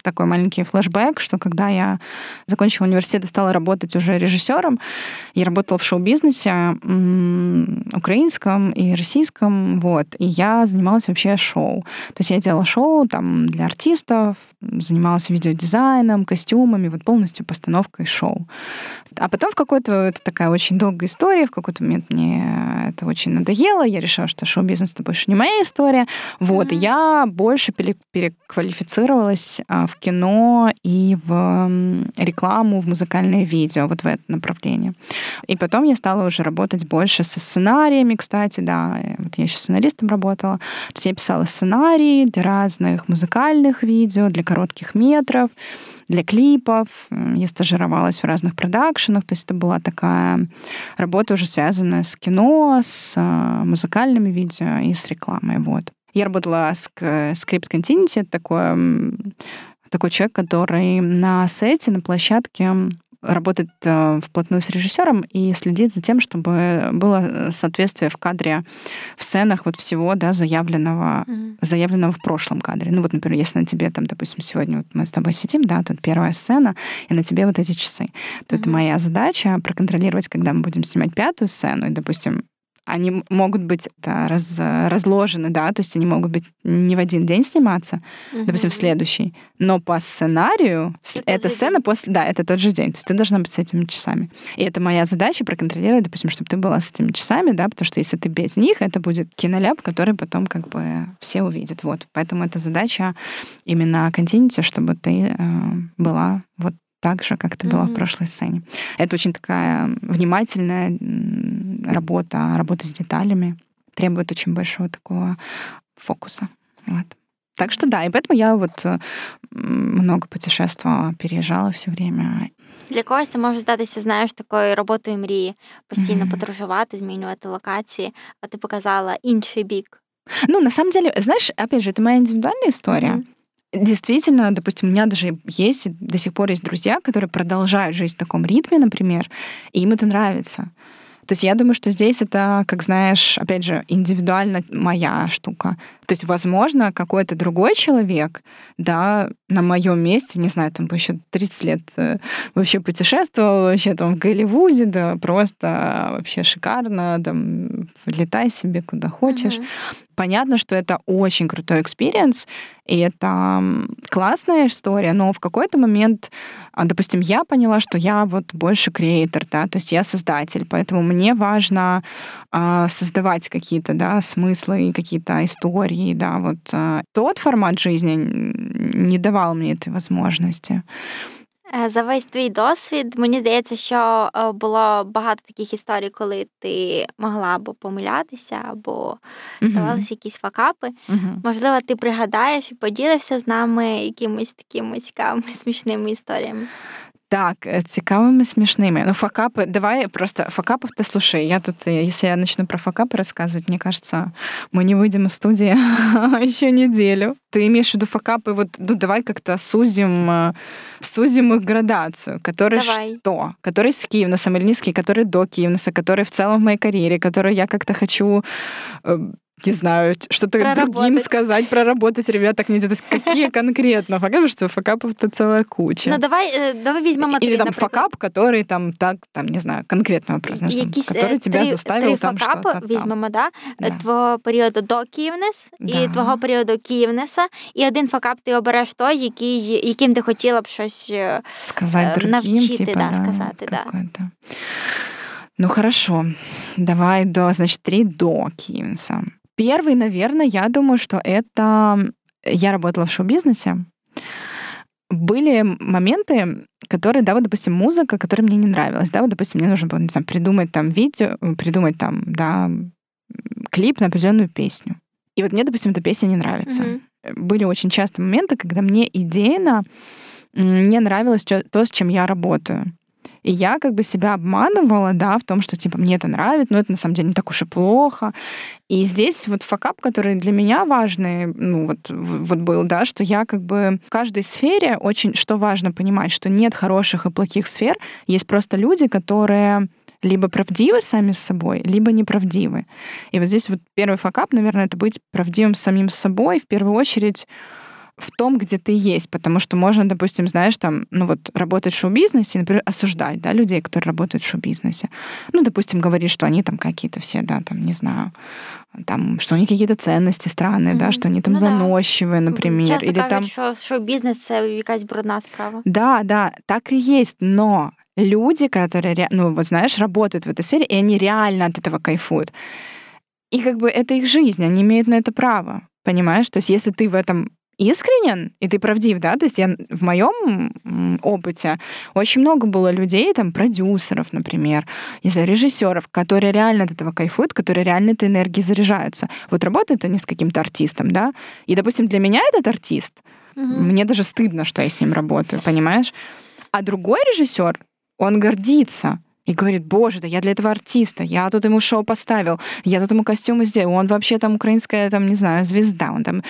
такой маленький флешбэк, что когда я закончила университет и стала работать уже режиссером, я работала в шоу-бизнесе украинском и российском, вот, и я занималась вообще шоу. То есть я делала шоу там для артистов, занималась видеодизайном, костюмами, вот полностью постановкой шоу. А потом в какой-то, это такая очень долгая история, в какой-то момент мне это очень надоело, я решила, что шоу-бизнес это больше не моя история. Вот, mm-hmm. и я больше переквалифицировалась а, в кино и в рекламу, в музыкальное видео, вот в это направление. И потом я стала уже работать больше со сценариями, кстати, да, вот я еще сценаристом работала. То есть я писала сценарии для разных музыкальных видео, для коротких метров для клипов, я стажировалась в разных продакшенах, то есть это была такая работа уже связанная с кино, с а, музыкальными видео и с рекламой, вот. Я работала с Script Continuity, это такой, такой человек, который на сете, на площадке работает э, вплотную с режиссером и следит за тем, чтобы было соответствие в кадре, в сценах вот всего, да, заявленного, mm-hmm. заявленного в прошлом кадре. Ну вот, например, если на тебе там, допустим, сегодня вот мы с тобой сидим, да, тут первая сцена, и на тебе вот эти часы, то mm-hmm. это моя задача проконтролировать, когда мы будем снимать пятую сцену, и, допустим, они могут быть да, раз, разложены, да, то есть они могут быть не в один день сниматься, угу. допустим, в следующий, но по сценарию это эта сцена день. после, да, это тот же день, то есть ты должна быть с этими часами. И это моя задача проконтролировать, допустим, чтобы ты была с этими часами, да, потому что если ты без них, это будет киноляп, который потом как бы все увидят, вот. Поэтому это задача именно континенте, чтобы ты э, была вот так же, как это было mm-hmm. в прошлой сцене. Это очень такая внимательная работа, работа с деталями, требует очень большого такого фокуса. Вот. Так что да, и поэтому я вот э, много путешествовала, переезжала все время. Для когось це може здатися, знаєш, такою роботою мрії, постійно mm-hmm. подорожувати, змінювати локації, а ти показала інший бік. Ну, на самом деле, знаешь, опять же, это моя индивидуальная история. Mm-hmm. Действительно, допустим, у меня даже есть, до сих пор есть друзья, которые продолжают жить в таком ритме, например, и им это нравится. То есть я думаю, что здесь это, как знаешь, опять же, индивидуально моя штука. То есть, возможно, какой-то другой человек, да, на моем месте, не знаю, там бы еще 30 лет э, вообще путешествовал, вообще там в Голливуде, да, просто вообще шикарно, там, летай себе куда хочешь. Mm-hmm. Понятно, что это очень крутой experience, и это классная история, но в какой-то момент, а, допустим, я поняла, что я вот больше креатор, да, то есть я создатель, поэтому мне важно э, создавать какие-то, да, смыслы и какие-то истории, да, вот тот формат жизни не давал мне этой возможности. Е, за весь твій досвід, мені здається, що е, було багато таких історій, коли ти могла або помилятися, або ставалися uh-huh. якісь факапи. Uh-huh. Можливо, ти пригадаєш і поділився з нами якимись такими цікавими [laughs] смішними історіями. Так, э, цікавими, смешными. Ну, факапы, давай просто факапов-то слушай. Я тут, э, если я начну про факапы рассказывать, мне кажется, мы не выйдем из студии [laughs] еще неделю. Ты имеешь в виду факапы, вот, ну, давай как-то сузим, э, сузим их градацию. Которые давай. что? Которые с Киевносом или не с которые до Киевноса, которые в целом в моей карьере, которые я как-то хочу не знаю, что-то другим сказать, проработать, ребят, так нельзя. То есть какие конкретно [laughs] факапы, что факапов-то целая куча. Ну давай, э, давай возьмем Или там факап, который там так, там, не знаю, конкретно вопрос, знаешь, там, который э, тебя три, заставил три там что-то візьмемо, да? да? Твого періоду до Київнес да. і твого періоду Київнеса, і один факап ти обереш той, який, яким ти хотіла б щось сказати другим, навчити, типа, да, да, сказати, да. Ну хорошо, давай до, значит, три до Киевнеса. Первый, наверное, я думаю, что это... Я работала в шоу-бизнесе, были моменты, которые, да, вот, допустим, музыка, которая мне не нравилась, да, вот, допустим, мне нужно было, не знаю, придумать там видео, придумать там, да, клип на определенную песню. И вот мне, допустим, эта песня не нравится. Mm-hmm. Были очень часто моменты, когда мне идейно не нравилось то, с чем я работаю. И я как бы себя обманывала, да, в том, что типа мне это нравится, но это на самом деле не так уж и плохо. И здесь вот факап, который для меня важный, ну вот, вот был, да, что я как бы в каждой сфере очень, что важно понимать, что нет хороших и плохих сфер, есть просто люди, которые либо правдивы сами с собой, либо неправдивы. И вот здесь вот первый факап, наверное, это быть правдивым самим собой, в первую очередь в том, где ты есть, потому что можно, допустим, знаешь, там, ну вот, работать в шоу-бизнесе, например, осуждать, да, людей, которые работают в шоу-бизнесе. Ну, допустим, говорить, что они там какие-то все, да, там, не знаю, там, что у них какие-то ценности странные, mm-hmm. да, что они там ну, заносчивые, например. Часто или кажуть, там... що шоу-бізнес це якась брудна справа. Да, да, так и есть, но люди, которые, ну, вот знаешь, работают в этой сфере, и они реально от этого кайфуют. И как бы это их жизнь, они имеют на это право, понимаешь? То есть если ты в этом искренен, и ты правдив, да, то есть я в моем опыте очень много было людей, там, продюсеров, например, не знаю, режиссеров, которые реально от этого кайфуют, которые реально этой энергией заряжаются. Вот работают они с каким-то артистом, да, и, допустим, для меня этот артист, угу. мне даже стыдно, что я с ним работаю, понимаешь? А другой режиссер, он гордится, и говорит, боже, да я для этого артиста, я тут ему шоу поставил, я тут ему костюмы сделал, он вообще там украинская, там, не знаю, звезда, он там...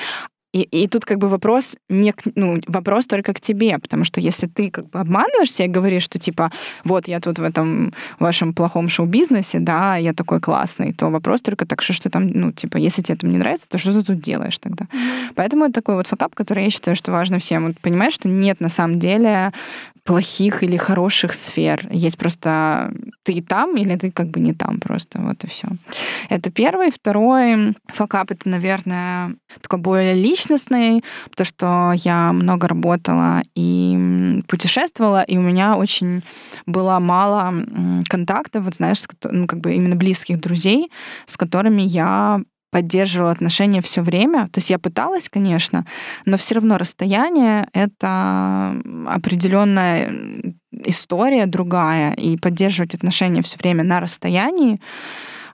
И, и тут как бы вопрос не ну, вопрос только к тебе, потому что если ты как бы обманываешься и говоришь, что типа вот я тут в этом вашем плохом шоу-бизнесе, да, я такой классный, то вопрос только так, что что там, ну типа если тебе это не нравится, то что ты тут делаешь тогда? Mm-hmm. Поэтому это такой вот факап, который я считаю, что важно всем. Вот понимаешь, что нет на самом деле плохих или хороших сфер. Есть просто ты там или ты как бы не там просто. Вот и все. Это первый. Второй факап — это, наверное, такой более личностный, потому что я много работала и путешествовала, и у меня очень было мало контактов, вот знаешь, ну, как бы именно близких друзей, с которыми я поддерживала отношения все время. То есть я пыталась, конечно, но все равно расстояние — это определенная история другая, и поддерживать отношения все время на расстоянии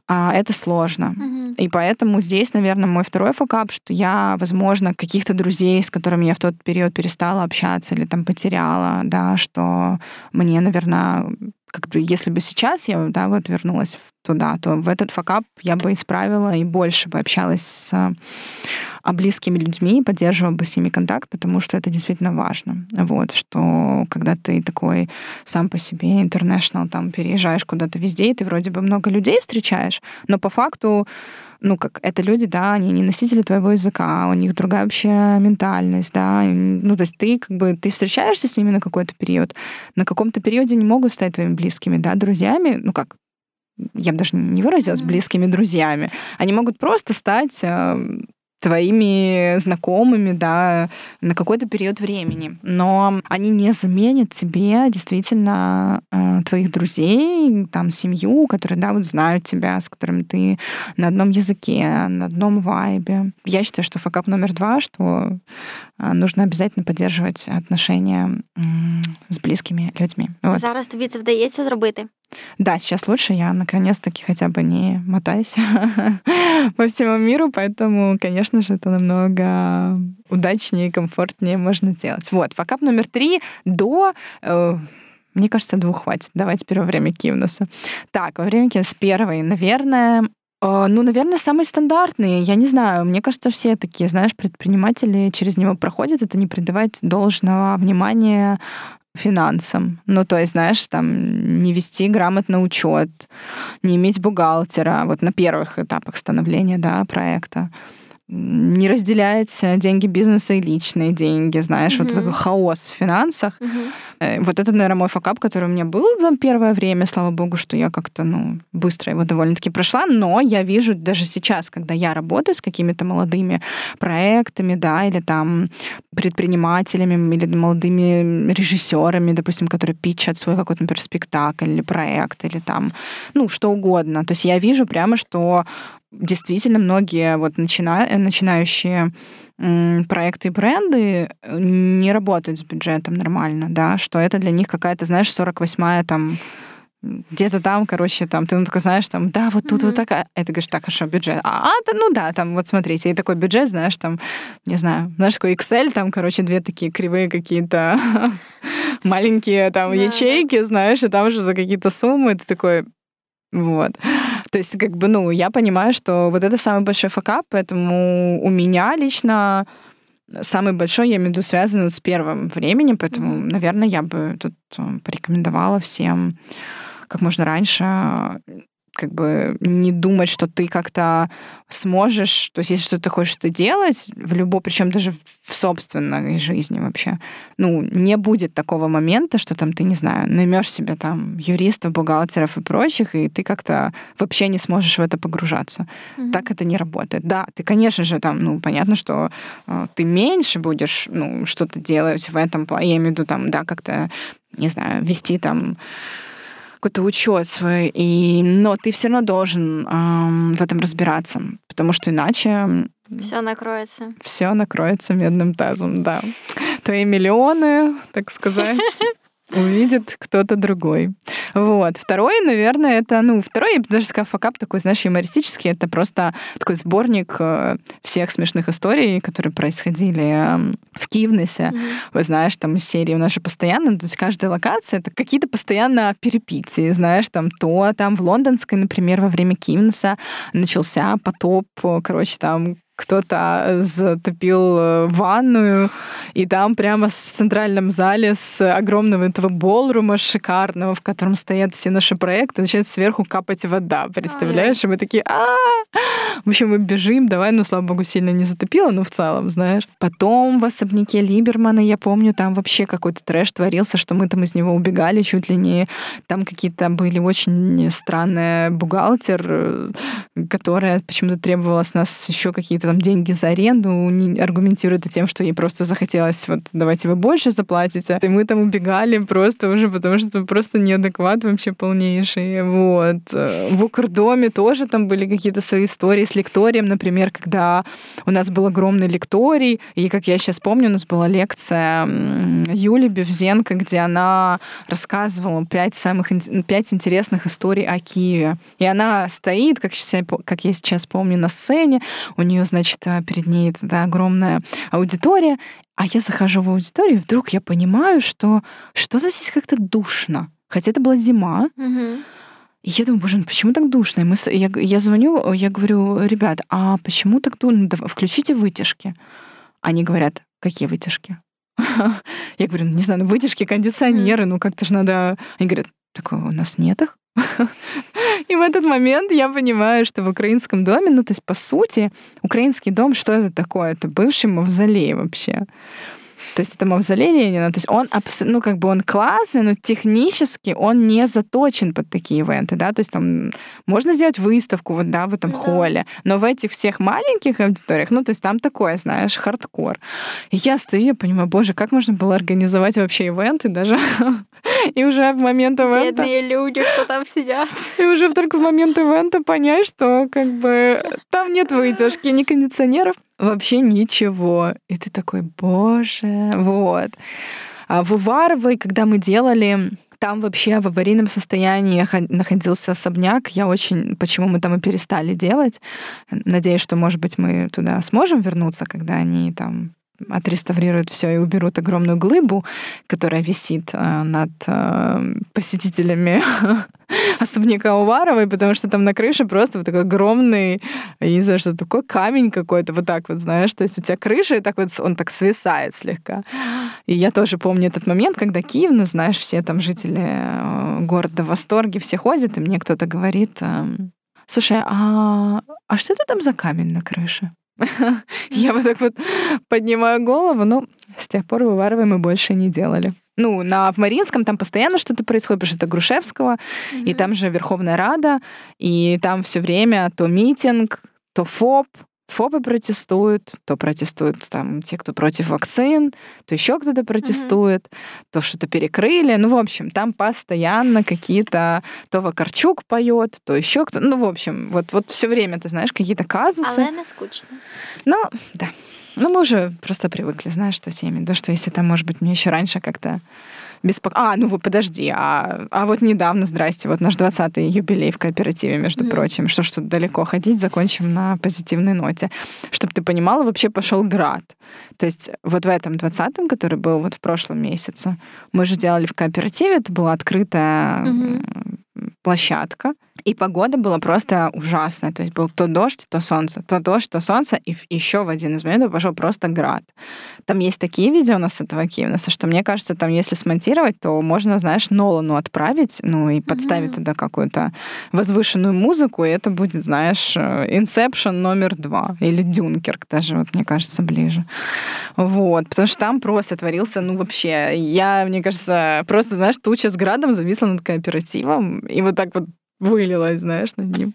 а, это сложно. Mm-hmm. И поэтому здесь, наверное, мой второй факап, что я, возможно, каких-то друзей, с которыми я в тот период перестала общаться или там потеряла, да, что мне, наверное, как бы, если бы сейчас я, да, вот вернулась туда, то в этот факап я бы исправила и больше бы общалась с а, близкими людьми, поддерживала бы с ними контакт, потому что это действительно важно. Вот, что когда ты такой сам по себе интернешнл, там переезжаешь куда-то везде, и ты вроде бы много людей встречаешь, но по факту ну, как это люди, да, они не носители твоего языка, у них другая вообще ментальность, да, ну, то есть ты как бы, ты встречаешься с ними на какой-то период, на каком-то периоде не могут стать твоими близкими, да, друзьями, ну, как, я бы даже не выразилась, близкими друзьями. Они могут просто стать эм, твоими знакомыми, да, на какой-то период времени. Но они не заменят тебе действительно э, твоих друзей, там, семью, которые, да, вот знают тебя, с которыми ты на одном языке, на одном вайбе. Я считаю, что факап номер два, что э, нужно обязательно поддерживать отношения с близкими людьми. Вот. Зараз тобі це вдається зробити? Да, сейчас лучше. Я наконец-таки хотя бы не мотаюсь [laughs] по всему миру, поэтому, конечно же, это намного удачнее и комфортнее можно делать. Вот, факап номер три до... Э, мне кажется, двух хватит. Давайте первое время Кивнуса. Так, во время Кивнуса первый, наверное, э, ну, наверное, самый стандартный. Я не знаю, мне кажется, все такие, знаешь, предприниматели через него проходят. Это не придавать должного внимания финансам. Ну, то есть, знаешь, там не вести грамотно учет, не иметь бухгалтера, вот на первых этапах становления, да, проекта не разделять деньги бизнеса и личные деньги, знаешь, mm-hmm. вот такой хаос в финансах. Mm-hmm Э, вот это, наверное, мой факап, который у меня был там первое время, слава богу, что я как-то, ну, быстро его довольно-таки прошла, но я вижу даже сейчас, когда я работаю с какими-то молодыми проектами, да, или там предпринимателями, или молодыми режиссерами, допустим, которые питчат свой какой-то, например, спектакль или проект, или там, ну, что угодно. То есть я вижу прямо, что действительно многие вот начина... начинающие проекты и бренды э, не работают с бюджетом нормально, да, что это для них какая-то, знаешь, 48-я там где-то там, короче, там, ты ну такой знаешь, там, да, вот тут mm-hmm. вот такая. Это говоришь, так, а что, бюджет? А, а, да, ну да, там, вот смотрите, и такой бюджет, знаешь, там, не знаю, знаешь, такой Excel, там, короче, две такие кривые какие-то [laughs] маленькие там ячейки, знаешь, и там уже за какие-то суммы ты такой, вот. То есть, как бы, ну, я понимаю, что вот это самый большой факап, поэтому у меня лично самый большой, я имею в виду, связан с первым временем, поэтому, наверное, я бы тут э, порекомендовала всем как можно раньше как бы не думать, что ты как-то сможешь, то есть если что-то хочешь ты делать, в любой, причем даже в собственной жизни вообще, ну, не будет такого момента, что там ты, не знаю, наймешь себе там юристов, бухгалтеров и прочих, и ты как-то вообще не сможешь в это погружаться. Mm-hmm. Так это не работает. Да, ты, конечно же, там, ну, понятно, что э, ты меньше будешь, ну, что-то делать в этом плане, я имею в виду там, да, как-то, не знаю, вести там какой-то учет свой, и, но ты все равно должен эм, в этом разбираться, потому что иначе все накроется. Все накроется медным тазом, да. Твои миллионы, так сказать, [laughs] увидит кто-то другой. Вот. Второй, наверное, это, ну, второй, я бы даже сказала, факап такой, знаешь, юмористический. Это просто такой сборник э, всех смешных историй, которые происходили эм, в Киевнесе. Mm-hmm. Вы знаешь, там серии у нас же постоянно, то есть каждая локация — это какие-то постоянно перепитии, знаешь, там то, там в лондонской, например, во время Киевнеса начался потоп, короче, там кто-то затопил э, ванную, и там прямо в центральном зале с огромного этого болрума шикарного, в котором стоят все наши проекты, начинает сверху капать вода, представляешь? И мы такие, а В общем, мы бежим, давай, ну, слава богу, сильно не затопило, но в целом, знаешь. Потом в особняке Либермана, я помню, там вообще какой-то трэш творился, что мы там из него убегали чуть ли не... Там какие-то были очень странные бухгалтер, э, которая почему-то требовала с нас еще какие-то какие-то там деньги за аренду, аргументирует это тем, что ей просто захотелось, вот, давайте вы больше заплатите. И мы там убегали просто уже, потому что просто неадекват вообще полнейший. Вот. В Укрдоме тоже там были какие-то свои истории с лекторием, например, когда у нас был огромный лекторий, и, как я сейчас помню, у нас была лекция Юли Бевзенко, где она рассказывала пять самых пять интересных историй о Киеве. И она стоит, как, как я сейчас помню, на сцене, у нее значит, э, перед ней да, огромная аудитория, а я захожу в аудиторию, и вдруг я понимаю, что что-то здесь как-то душно. Хотя это была зима. И я думаю, боже, ну почему так душно? И мы, я, я звоню, я говорю, ребят, а почему так душно? Да, включите вытяжки. Они говорят, какие вытяжки? [laughs] Я говорю, не знаю, ну вытяжки, кондиционеры, ну как-то же надо... Они говорят, так у нас нет их. [laughs] [laughs] И в этот момент я понимаю, что в украинском доме, ну, то есть, по сути, украинский дом, что это такое? Это бывший мавзолей вообще. То есть это мавзолей Ленина. То есть он, ну, как бы он классный, но технически он не заточен под такие ивенты, да. То есть там можно сделать выставку вот, да, в этом да. холле, но в этих всех маленьких аудиториях, ну, то есть там такое, знаешь, хардкор. И я стою, я понимаю, боже, как можно было организовать вообще ивенты даже [laughs] и уже в момент ивента... Бедные люди, что там сидят. [laughs] И уже только в момент ивента понять, что как бы там нет вытяжки, ни кондиционеров, вообще ничего. И ты такой, боже, вот. А в Уваровой, когда мы делали там вообще в аварийном состоянии находился особняк. Я очень... Почему мы там и перестали делать. Надеюсь, что, может быть, мы туда сможем вернуться, когда они там отреставрируют все и уберут огромную глыбу, которая висит э, над э, посетителями [laughs] особняка Уваровой, потому что там на крыше просто вот такой огромный, я не знаю, что такое, камень какой-то, вот так вот, знаешь, то есть у тебя крыша, и так вот он так свисает слегка. И я тоже помню этот момент, когда Киев, ну, знаешь, все там жители э, города в восторге, все ходят, и мне кто-то говорит, слушай, а, а что это там за камень на крыше? [laughs] Я вот так вот поднимаю голову, но с тех пор вывариваем мы больше не делали. ну, на, в Мариинском там постоянно что-то происходит, потому что это Грушевского, mm-hmm. и там же Верховная Рада, и там все время то митинг, то ФОП, ФОПы протестуют, то протестуют там те, кто против вакцин, то еще кто-то протестует, mm-hmm. то что-то перекрыли. Ну, в общем, там постоянно какие-то... То Вакарчук поет, то еще кто Ну, в общем, вот, вот все время, ты знаешь, какие-то казусы. Але не скучно. Ну, да. Ну, мы уже просто привыкли, знаешь, что всеми. То, что если там, может быть, мне еще раньше как-то беспок... А, ну вот подожди, а, а вот недавно, здрасте, вот наш 20-й юбилей в кооперативе, между mm-hmm. прочим, что ж тут далеко ходить, закончим на позитивной ноте. Чтобы ты понимала, вообще пошел град. То есть вот в этом 20-м, который был вот в прошлом месяце, мы же делали в кооперативе, это была открытая mm-hmm площадка, и погода была просто ужасная. То есть был то дождь, то солнце, то дождь, то солнце, и еще в один из моментов пошел просто град. Там есть такие видео у нас с этого Киевнеса, что мне кажется, там если смонтировать, то можно, знаешь, Нолану отправить, ну и подставить mm-hmm. туда какую-то возвышенную музыку, и это будет, знаешь, Inception номер два или Дюнкерк даже, вот мне кажется, ближе. Вот, потому что там просто творился, ну вообще, я, мне кажется, просто, знаешь, туча с градом зависла над кооперативом, и вот так вот вылилась, знаешь, над ним.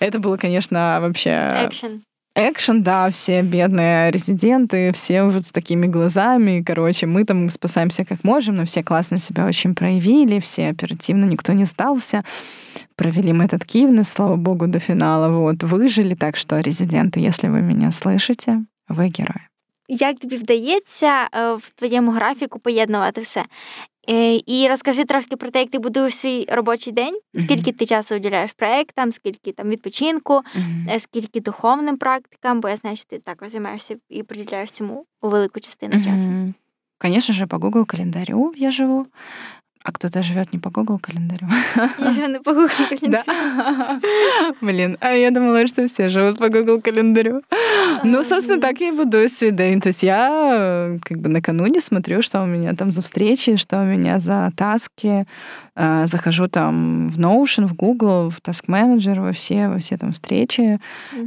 Это было, конечно, вообще... Экшен. Экшен, да, все бедные резиденты, все вот с такими глазами. Короче, мы там спасаемся как можем, но все классно себя очень проявили, все оперативно, никто не сдался. Провели мы этот Киевнес, слава богу, до финала. Вот, выжили, так что, резиденты, если вы меня слышите, вы герои. Як тобі вдається в твоєму графіку поєднувати все? І розкажи трошки про те, як ти будуєш свій робочий день, скільки ти часу уділяєш проектам, скільки там відпочинку, скільки духовним практикам, бо я знаю, що ти також займаєшся і приділяєш цьому велику частину часу. Конечно же, по Google календарю я живу. А кто-то живет не по Google календарю. [laughs] Я живу не по Google календарю. Да. [laughs] Блин, а я думала, что все живут по Google календарю. Ну, собственно, так я и буду свой день. То есть я как бы накануне смотрю, что у меня там за встречи, что у меня за таски. Захожу там в Notion, в Google, в Task Manager, во все, во все там встречи.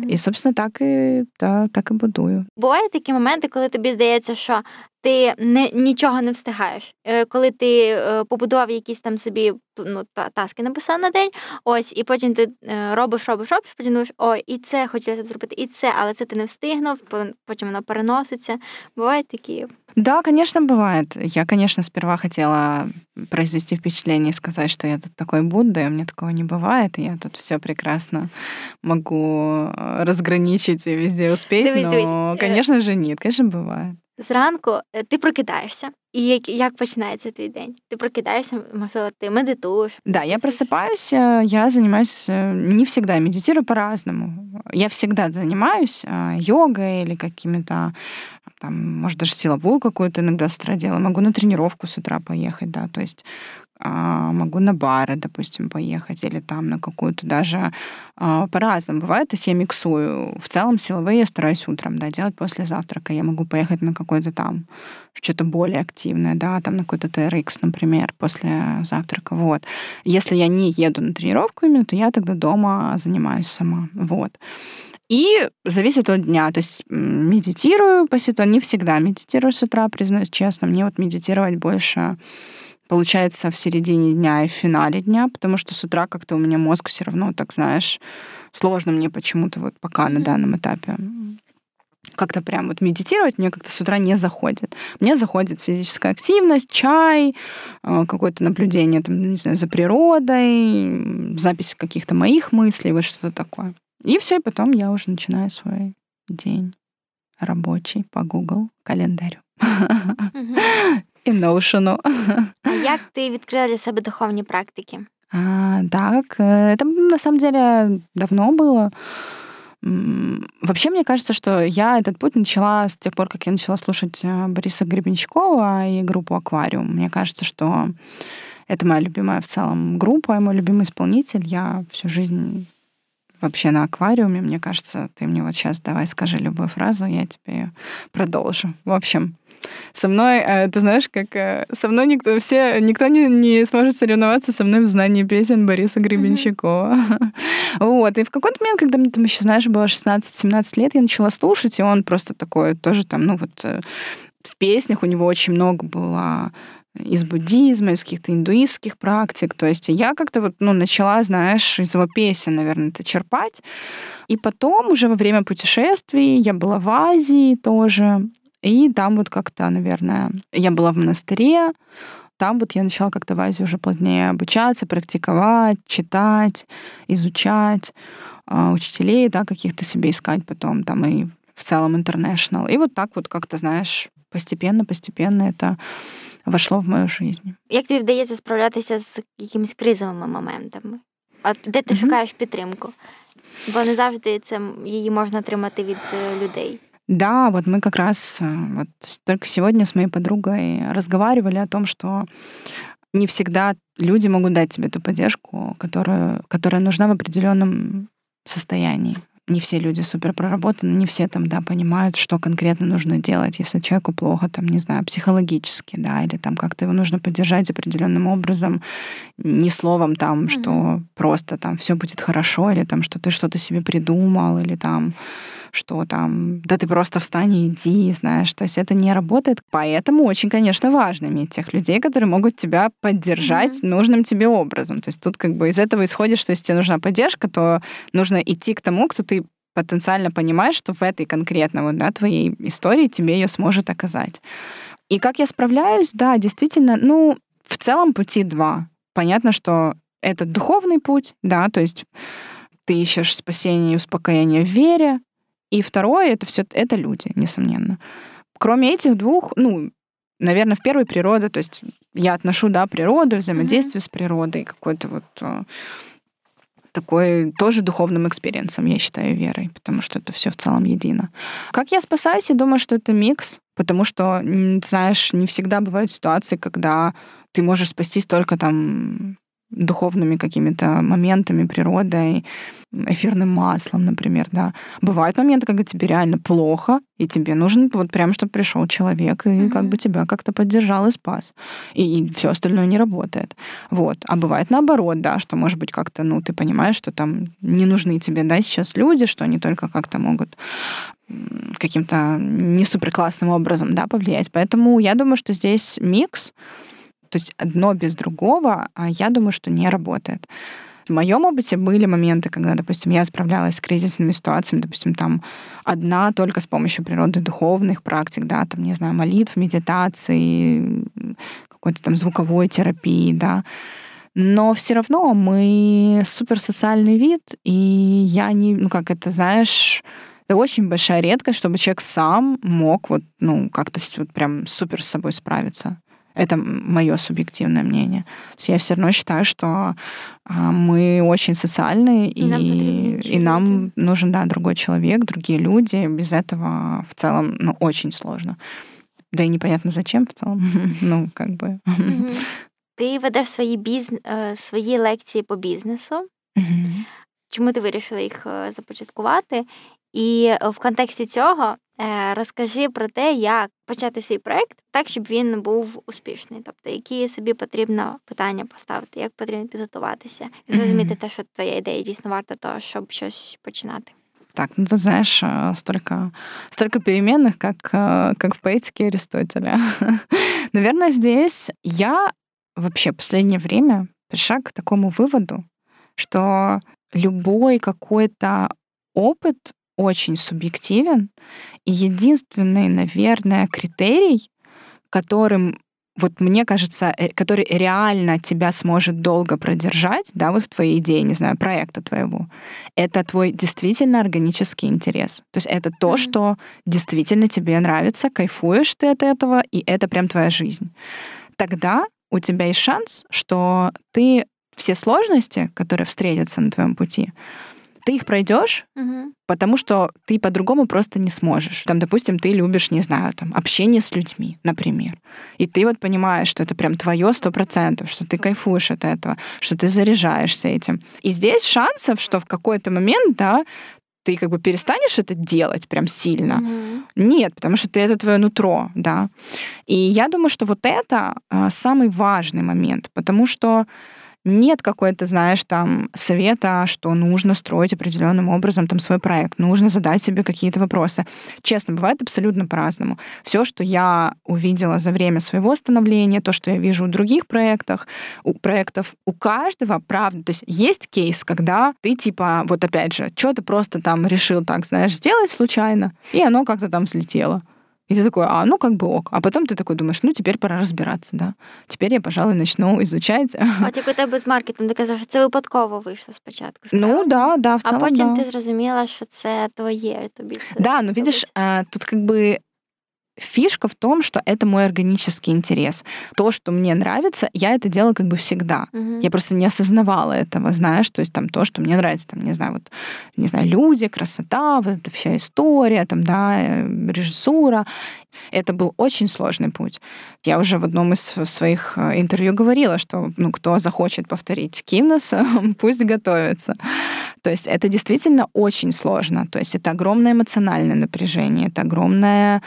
І, собственно, так і да, так і будую. Бувають такі моменти, коли тобі здається, що ти не нічого не встигаєш. Коли ти побудував якісь там собі ну, таски написав на день, ось, і потім ти робиш, робиш, робиш, потім думаєш, ой, і це хотілося б зробити, і це, але це ти не встигнув, потім воно переноситься. Бувають такі. Да, конечно, бывает. Я, конечно, сперва хотела произвести впечатление и сказать, что я тут такой Будда, и у меня такого не бывает, и я тут все прекрасно могу разграничить и везде успеть, дивись, но, дивись. конечно же, нет, конечно, бывает. Зранку ти прокидаєшся, і як, як починається твій день? Ти прокидаешься, можливо, ты медитуешь? Да, я просыпаюсь, я занимаюсь, не всегда медитирую по-разному. Я всегда занимаюсь йогой или какими-то там, может, даже силовую какую-то иногда с утра делаю. Могу на тренировку с утра поехать, да, то есть а, могу на бары, допустим, поехать или там на какую-то даже а, по-разному бывает. То есть я миксую. В целом силовые я стараюсь утром да, делать после завтрака. Я могу поехать на какой-то там что-то более активное, да, там на какой-то TRX, например, после завтрака. Вот. Если я не еду на тренировку именно, то я тогда дома занимаюсь сама. Вот. И зависит от дня. То есть медитирую по ситуации. Не всегда медитирую с утра, признаюсь честно. Мне вот медитировать больше получается в середине дня и в финале дня, потому что с утра как-то у меня мозг все равно, так знаешь, сложно мне почему-то вот пока на данном этапе как-то прям вот медитировать мне как-то с утра не заходит. Мне заходит физическая активность, чай, э, какое-то наблюдение там, не знаю, за природой, запись каких-то моих мыслей, вот что-то такое. И все, и потом я уже начинаю свой день рабочий по Google календарю. [laughs] І Notion. А як ти відкрила для себе духовні практики? А, так, это на самом деле давно было. Вообще, мне кажется, что я этот путь начала с тех пор, как я начала слушать э, Бориса Гребенщикова и группу «Аквариум». Мне кажется, что это моя любимая в целом группа, мой любимый исполнитель. Я всю жизнь вообще на аквариуме. Мне кажется, ты мне вот сейчас давай скажи любую фразу, я тебе ее продолжу. В общем, со мной, э, ты знаешь, как э, со мной никто, все, никто не, не сможет соревноваться со мной в знании песен Бориса Гребенщикова. Mm-hmm. [laughs] Вот. И в какой-то момент, когда мне там еще, знаешь, было 16-17 лет, я начала слушать, и он просто такой тоже там, ну вот э, в песнях у него очень много было из буддизма, из каких-то индуистских практик. То есть я как-то вот, ну, начала, знаешь, из его песен, наверное, это черпать. И потом уже во время путешествий я была в Азии тоже. И там вот как-то, наверное, я была в монастыре, там вот я начала как-то в Азии уже плотнее обучаться, практиковать, читать, изучать э, учителей, да, каких-то себе искать потом там и в целом international. И вот так вот как-то, знаешь, постепенно, постепенно это вошло в мою жизнь. Як тобі вдається справлятися з якимись кризовими моментами? От де ти mm-hmm. шукаєш підтримку? Бо не завжди це її можна отримати від людей. Да, вот мы как раз вот только сегодня с моей подругой разговаривали о том, что не всегда люди могут дать тебе ту поддержку, которую, которая нужна в определенном состоянии не все люди супер проработаны, не все там, да, понимают, что конкретно нужно делать, если человеку плохо, там, не знаю, психологически, да, или там как-то его нужно поддержать определенным образом, не словом там, mm-hmm. что просто там все будет хорошо, или там, что ты что-то себе придумал, или там что там, да ты просто встань и иди, знаешь, то есть это не работает. Поэтому очень, конечно, важно иметь тех людей, которые могут тебя поддержать mm-hmm. нужным тебе образом. То есть тут как бы из этого исходит, что если тебе нужна поддержка, то нужно идти к тому, кто ты потенциально понимаешь, что в этой конкретно вот, да, твоей истории тебе ее сможет оказать. И как я справляюсь, да, действительно, ну, в целом пути два. Понятно, что это духовный путь, да, то есть ты ищешь спасение и успокоение в вере, и второе, это все это люди, несомненно. Кроме этих двух, ну, наверное, в первой природа, то есть я отношу, да, природу, взаимодействие mm-hmm. с природой, какой-то вот э, такой тоже духовным experience ом, я считаю, верой, потому что это все в целом едино. Как я спасаюсь, я думаю, что это микс, потому что, знаешь, не всегда бывают ситуации, когда ты можешь спастись только там духовными какими-то моментами, природой, эфирным маслом, например, да. Бывают моменты, когда тебе реально плохо, и тебе нужен вот прям, чтобы пришел человек и mm-hmm. как бы тебя как-то поддержал и спас. И, и все остальное не работает. Вот. А бывает наоборот, да, что, может быть, как-то, ну, ты понимаешь, что там не нужны тебе, да, сейчас люди, что они только как-то могут каким-то не супер классным образом, да, повлиять. Поэтому я думаю, что здесь микс, то есть одно без другого, а я думаю, что не работает. В моем опыте были моменты, когда, допустим, я справлялась с кризисными ситуациями, допустим, там одна только с помощью природы духовных практик, да, там, не знаю, молитв, медитации, какой-то там звуковой терапии, да. Но все равно мы суперсоциальный вид, и я не, ну как это, знаешь, это очень большая редкость, чтобы человек сам мог вот, ну, как-то вот прям супер с собой справиться. Это мое субъективное мнение. То есть я все равно считаю, что а, мы очень социальные, и, и, и нам нужен да, другой человек, другие люди. Без этого в целом ну, очень сложно. Да и непонятно зачем в целом. [laughs] ну, как бы. Ти ведеш свої біз... свої лекції по бізнесу. Чому ти вирішила їх започаткувати? І в контексті цього розкажи про те, як почати свій проект так, щоб він був успішний. Тобто, які собі потрібно питання поставити, як потрібно підготуватися, і зрозуміти те, що твоя ідея дійсно варта того, щоб щось починати. Так, ну тут, знаешь, столько, столько переменных, как, как в поэтике Аристотеля. [laughs] Наверное, здесь я вообще в последнее время пришла к такому выводу, что любой какой-то опыт очень субъективен. И единственный, наверное, критерий, которым вот мне кажется, э, который реально тебя сможет долго продержать, да, вот в твоей идее, не знаю, проекта твоего, это твой действительно органический интерес. То есть это то, mm-hmm. что действительно тебе нравится, кайфуешь ты от этого, и это прям твоя жизнь. Тогда у тебя есть шанс, что ты все сложности, которые встретятся на твоем пути, ты их пройдешь, угу. потому что ты по-другому просто не сможешь. Там, допустим, ты любишь, не знаю, там, общение с людьми, например. И ты вот понимаешь, что это прям твое сто процентов, что ты кайфуешь от этого, что ты заряжаешься этим. И здесь шансов, что в какой-то момент, да, ты как бы перестанешь это делать прям сильно. Mm-hmm. Нет, потому что ты это твое нутро, да. И я думаю, что вот это а, самый важный момент, потому что нет какой-то, знаешь, там совета, что нужно строить определенным образом там свой проект, нужно задать себе какие-то вопросы. Честно, бывает абсолютно по-разному. Все, что я увидела за время своего становления, то, что я вижу у других проектов, у проектов, у каждого, правда, то есть есть кейс, когда ты типа, вот опять же, что-то просто там решил так, знаешь, сделать случайно, и оно как-то там взлетело. И ты такой, а, ну как бы ок. А потом ты такой думаешь, ну теперь пора розбиратися, да. Теперь я, пожалуй, начну изучать. От як у тебе з маркетингом, ти казав, що це випадково вийшло спочатку. Ну да, да, в целом, А потім да. ти зрозуміла, що це твоє, тобі це Да, но видишь, а, тут как бы фишка в том, что это мой органический интерес. То, что мне нравится, я это делала как бы всегда. Мгм. Я просто не осознавала этого, знаешь, то есть там то, что мне нравится, там, не знаю, вот, не знаю, люди, красота, вот эта вся история, там, да, э, режиссура. Это был очень сложный путь. Я уже в одном из своих э, интервью говорила, что, ну, кто захочет повторить Кимнос, [laughs] пусть готовится. То есть это действительно очень сложно. То есть это огромное эмоциональное напряжение, это огромное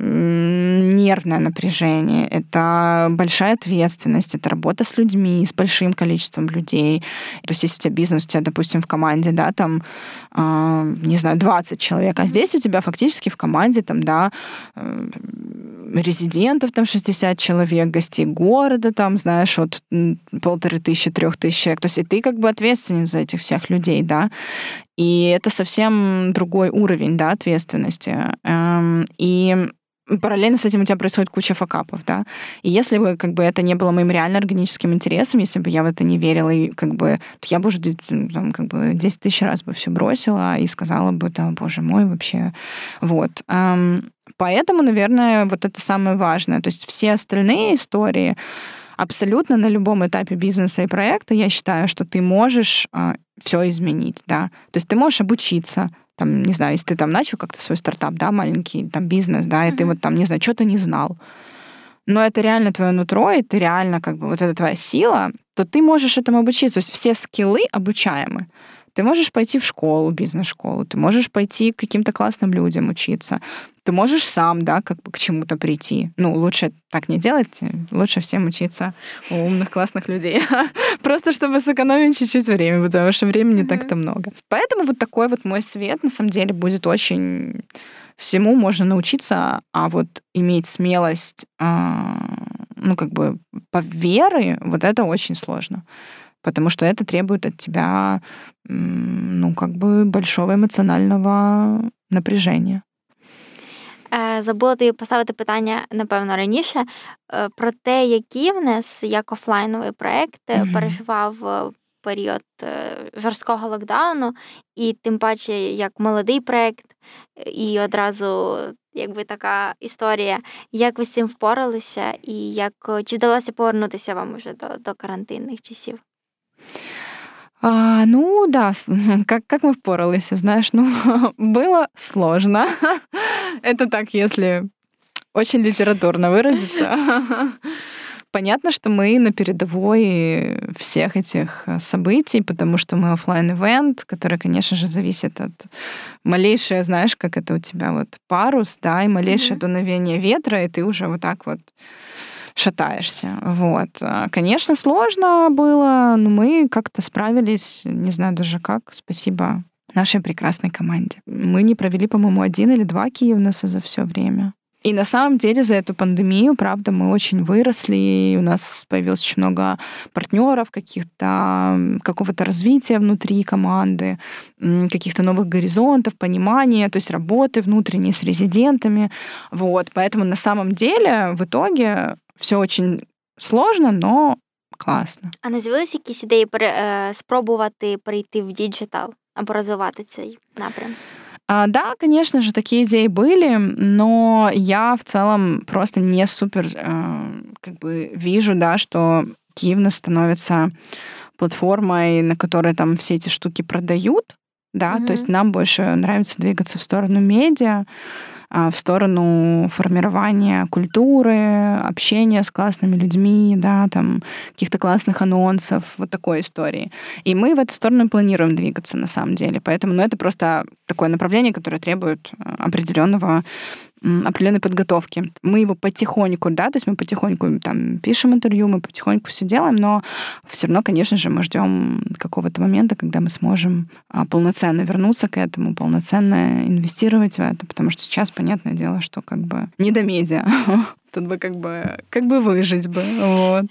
нервное напряжение, это большая ответственность, это работа с людьми, с большим количеством людей. То есть если у тебя бизнес, у тебя, допустим, в команде, да, там, а, не знаю, 20 человек, а здесь у тебя фактически в команде, там, да, э, резидентов там 60 человек, гостей города там, знаешь, от полторы тысячи, трех тысяч человек. То есть и ты как бы ответственен за этих всех людей, да. И это совсем другой уровень, да, ответственности. Эм, И параллельно с этим у тебя происходит куча факапов, да. И если бы как бы это не было моим реально органическим интересом, если бы я в это не верила, и как бы, то я бы уже там, как бы 10 тысяч раз бы все бросила и сказала бы, да, боже мой, вообще. Вот. Эм, Поэтому, наверное, вот это самое важное. То есть все остальные истории абсолютно на любом этапе бизнеса и проекта, я считаю, что ты можешь все изменить, да. То есть ты можешь обучиться, там, не знаю, если ты там начал как-то свой стартап, да, маленький там бизнес, да, и ты вот там, не знаю, что-то не знал, но это реально твое нутро, и ты реально как бы вот это твоя сила, то ты можешь этому обучиться. То есть все скиллы обучаемы. Ты можешь пойти в школу, бизнес-школу, ты можешь пойти к каким-то классным людям учиться, ты можешь сам, да, как бы к чему-то прийти. Ну, лучше так не делать, лучше всем учиться у умных, классных людей. [laughs] Просто чтобы сэкономить чуть-чуть время, потому что времени mm-hmm. так-то много. Поэтому вот такой вот мой свет, на самом деле, будет очень... Всему можно научиться, а вот иметь смелость, ну, как бы, по веры, вот это очень сложно потому что это требует от тебя, ну, как бы большого эмоционального напряжения. Забула тобі поставити питання, напевно, раніше про те, який в нас як офлайновий проект mm-hmm. переживав період жорсткого локдауну, і тим паче як молодий проект, і одразу якби така історія. Як ви з цим впоралися, і як чи вдалося повернутися вам уже до, до карантинних часів? А, ну да, [laughs] как, как мы впорались, знаешь, ну, [laughs] было сложно. [laughs] Это так, если очень литературно выразиться. Понятно, что мы на передовой всех этих событий, потому что мы офлайн ивент который, конечно же, зависит от малейшего, знаешь, как это у тебя вот парус, да, и малейшее mm-hmm. дуновение ветра, и ты уже вот так вот шатаешься. Вот. Конечно, сложно было, но мы как-то справились, не знаю даже как. Спасибо нашей прекрасной команде. Мы не провели, по-моему, один или два Киевнеса за все время. И на самом деле за эту пандемию, правда, мы очень выросли, у нас появилось очень много партнеров, каких-то, какого-то развития внутри команды, каких-то новых горизонтов, понимания, то есть работы внутренней с резидентами. Вот. Поэтому на самом деле в итоге все очень сложно, но класно. А не з'явилися якісь ідеї пере, спробувати перейти в діджитал або розвивати цей напрям? А, да, конечно же, такие идеи были, но я в целом просто не супер э, как бы вижу, да, что Киевна становится платформой, на которой там все эти штуки продают, да, mm-hmm. то есть нам больше нравится двигаться в сторону медиа, в сторону формирования культуры, общения с классными людьми, да, там каких-то классных анонсов, вот такой истории. И мы в эту сторону планируем двигаться на самом деле. Поэтому, ну, это просто такое направление, которое требует определенного определенной подготовки. Мы его потихоньку, да, то есть мы потихоньку там пишем интервью, мы потихоньку все делаем, но все равно, конечно же, мы ждем какого-то момента, когда мы сможем а, полноценно вернуться к этому, полноценно инвестировать в это, потому что сейчас, понятное дело, что как бы не до медиа. [laughs] Тут бы как бы, как бы выжить бы, вот.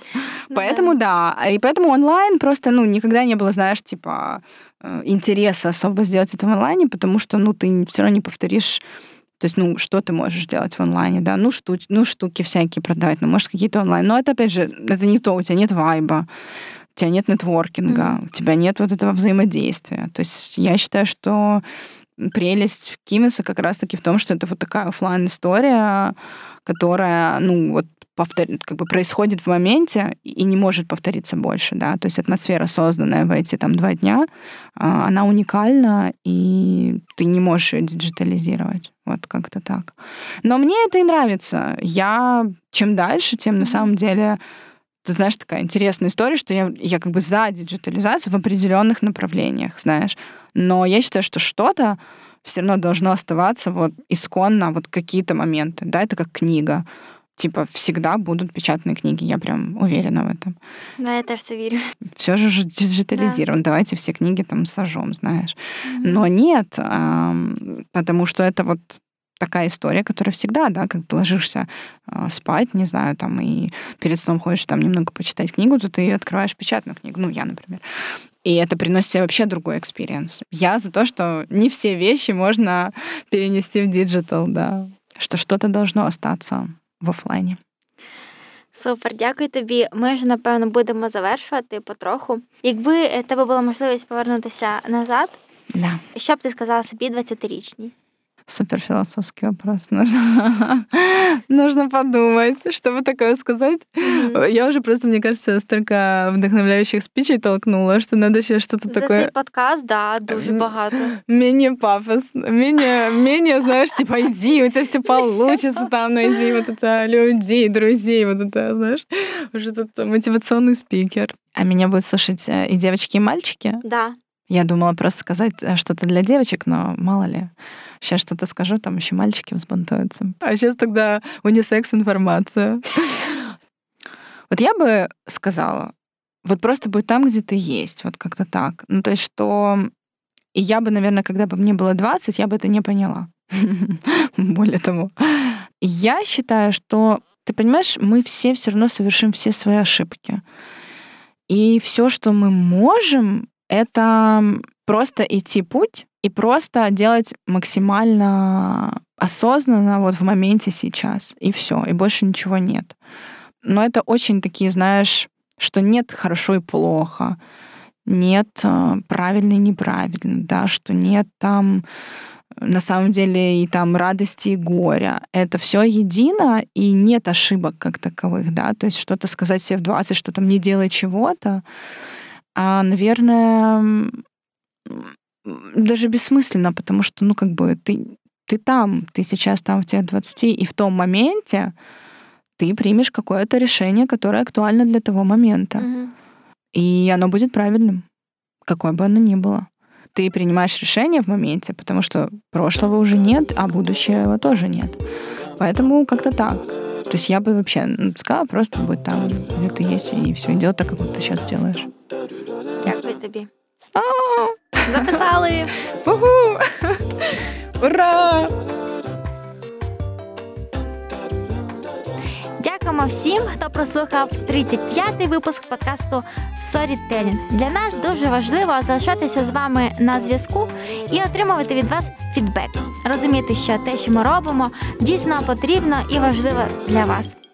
Ну, поэтому да. да, и поэтому онлайн просто, ну, никогда не было, знаешь, типа э, интереса особо сделать это в онлайне, потому что, ну, ты все равно не повторишь то есть, ну, что ты можешь делать в онлайне, да? Ну, штуки, ну, штуки всякие продавать, ну, может, какие-то онлайн. Но это, опять же, это не то, у тебя нет вайба, у тебя нет нетворкинга, mm-hmm. у тебя нет вот этого взаимодействия. То есть я считаю, что прелесть Кимиса как раз-таки в том, что это вот такая офлайн история которая, ну, вот повтор... как бы происходит в моменте и не может повториться больше, да, то есть атмосфера, созданная в эти там два дня, а, она уникальна, и ты не можешь ее диджитализировать, вот как-то так. Но мне это и нравится. Я чем дальше, тем на самом деле ты знаешь, такая интересная история, что я, я как бы за диджитализацию в определенных направлениях, знаешь. Но я считаю, что что-то все равно должно оставаться вот исконно вот какие-то моменты, да, это как книга. Типа всегда будут печатные книги, я прям уверена в этом. Да, я тоже верю. Все же диджитализировано, да. давайте все книги там сожжем, знаешь. Mm-hmm. Но нет, потому что это вот такая история, которая всегда, да, как ты ложишься э, спать, не знаю, там, и перед сном хочешь там немного почитать книгу, то ты открываешь печатную книгу, ну, я, например. И это приносит тебе вообще другой experience. Я за то, что не все вещи можно перенести в digital, да. Что что-то должно остаться в офлайне. Супер, дякую тобі. Ми вже напевно будемо завершувати потроху. Якби тебе була можливість повернутися назад, да. що б ти сказала собі 20-річній? Супер философский вопрос. [laughs] Нужно, нужно подумать, чтобы такое сказать. Mm-hmm. Я уже просто, мне кажется, столько вдохновляющих спичей толкнула, что надо еще что-то За такое... цей подкаст, да, дуже багато. Менее пафос, менее, менее, знаешь, типа, иди, у тебя все получится, там найди вот это людей, друзей, вот это, знаешь, уже тут мотивационный спикер. А меня будут слушать э, и девочки, и мальчики? Да. Я думала просто сказать э, что-то для девочек, но мало ли. Сейчас что-то скажу, там еще мальчики взбунтуются. А сейчас тогда унисекс информация. Вот я бы сказала, вот просто будь там, где ты есть, вот как-то так. Ну, то есть, что... И я бы, наверное, когда бы мне было 20, я бы это не поняла. [laughs] Более того. Я считаю, что, ты понимаешь, мы все все равно совершим все свои ошибки. И все, что мы можем, это просто идти путь и просто делать максимально осознанно вот в моменте сейчас. И все, и больше ничего нет. Но это очень такие, знаешь, что нет хорошо и плохо, нет э, правильно и неправильно, да, что нет там на самом деле и там радости и горя. Это все едино, и нет ошибок как таковых, да, то есть что-то сказать себе в 20, что там не делай чего-то, а, наверное, даже бессмысленно, потому что, ну, как бы ты, ты там, ты сейчас там в тех 20, и в том моменте ты примешь какое-то решение, которое актуально для того момента. Угу. И оно будет правильным, какое бы оно ни было. Ты принимаешь решение в моменте, потому что прошлого уже нет, а будущего тоже нет. Поэтому как-то так. То есть я бы вообще сказала, просто будь там, где ты есть, и все, и делай так, как ты сейчас делаешь. Дякую тобі. Записали! Ура! Дякуємо всім, хто прослухав 35-й випуск подкасту Storytelling. Для нас дуже важливо залишатися з вами на зв'язку і отримувати від вас фідбек. Розуміти, що те, що ми робимо, дійсно потрібно і важливо для вас.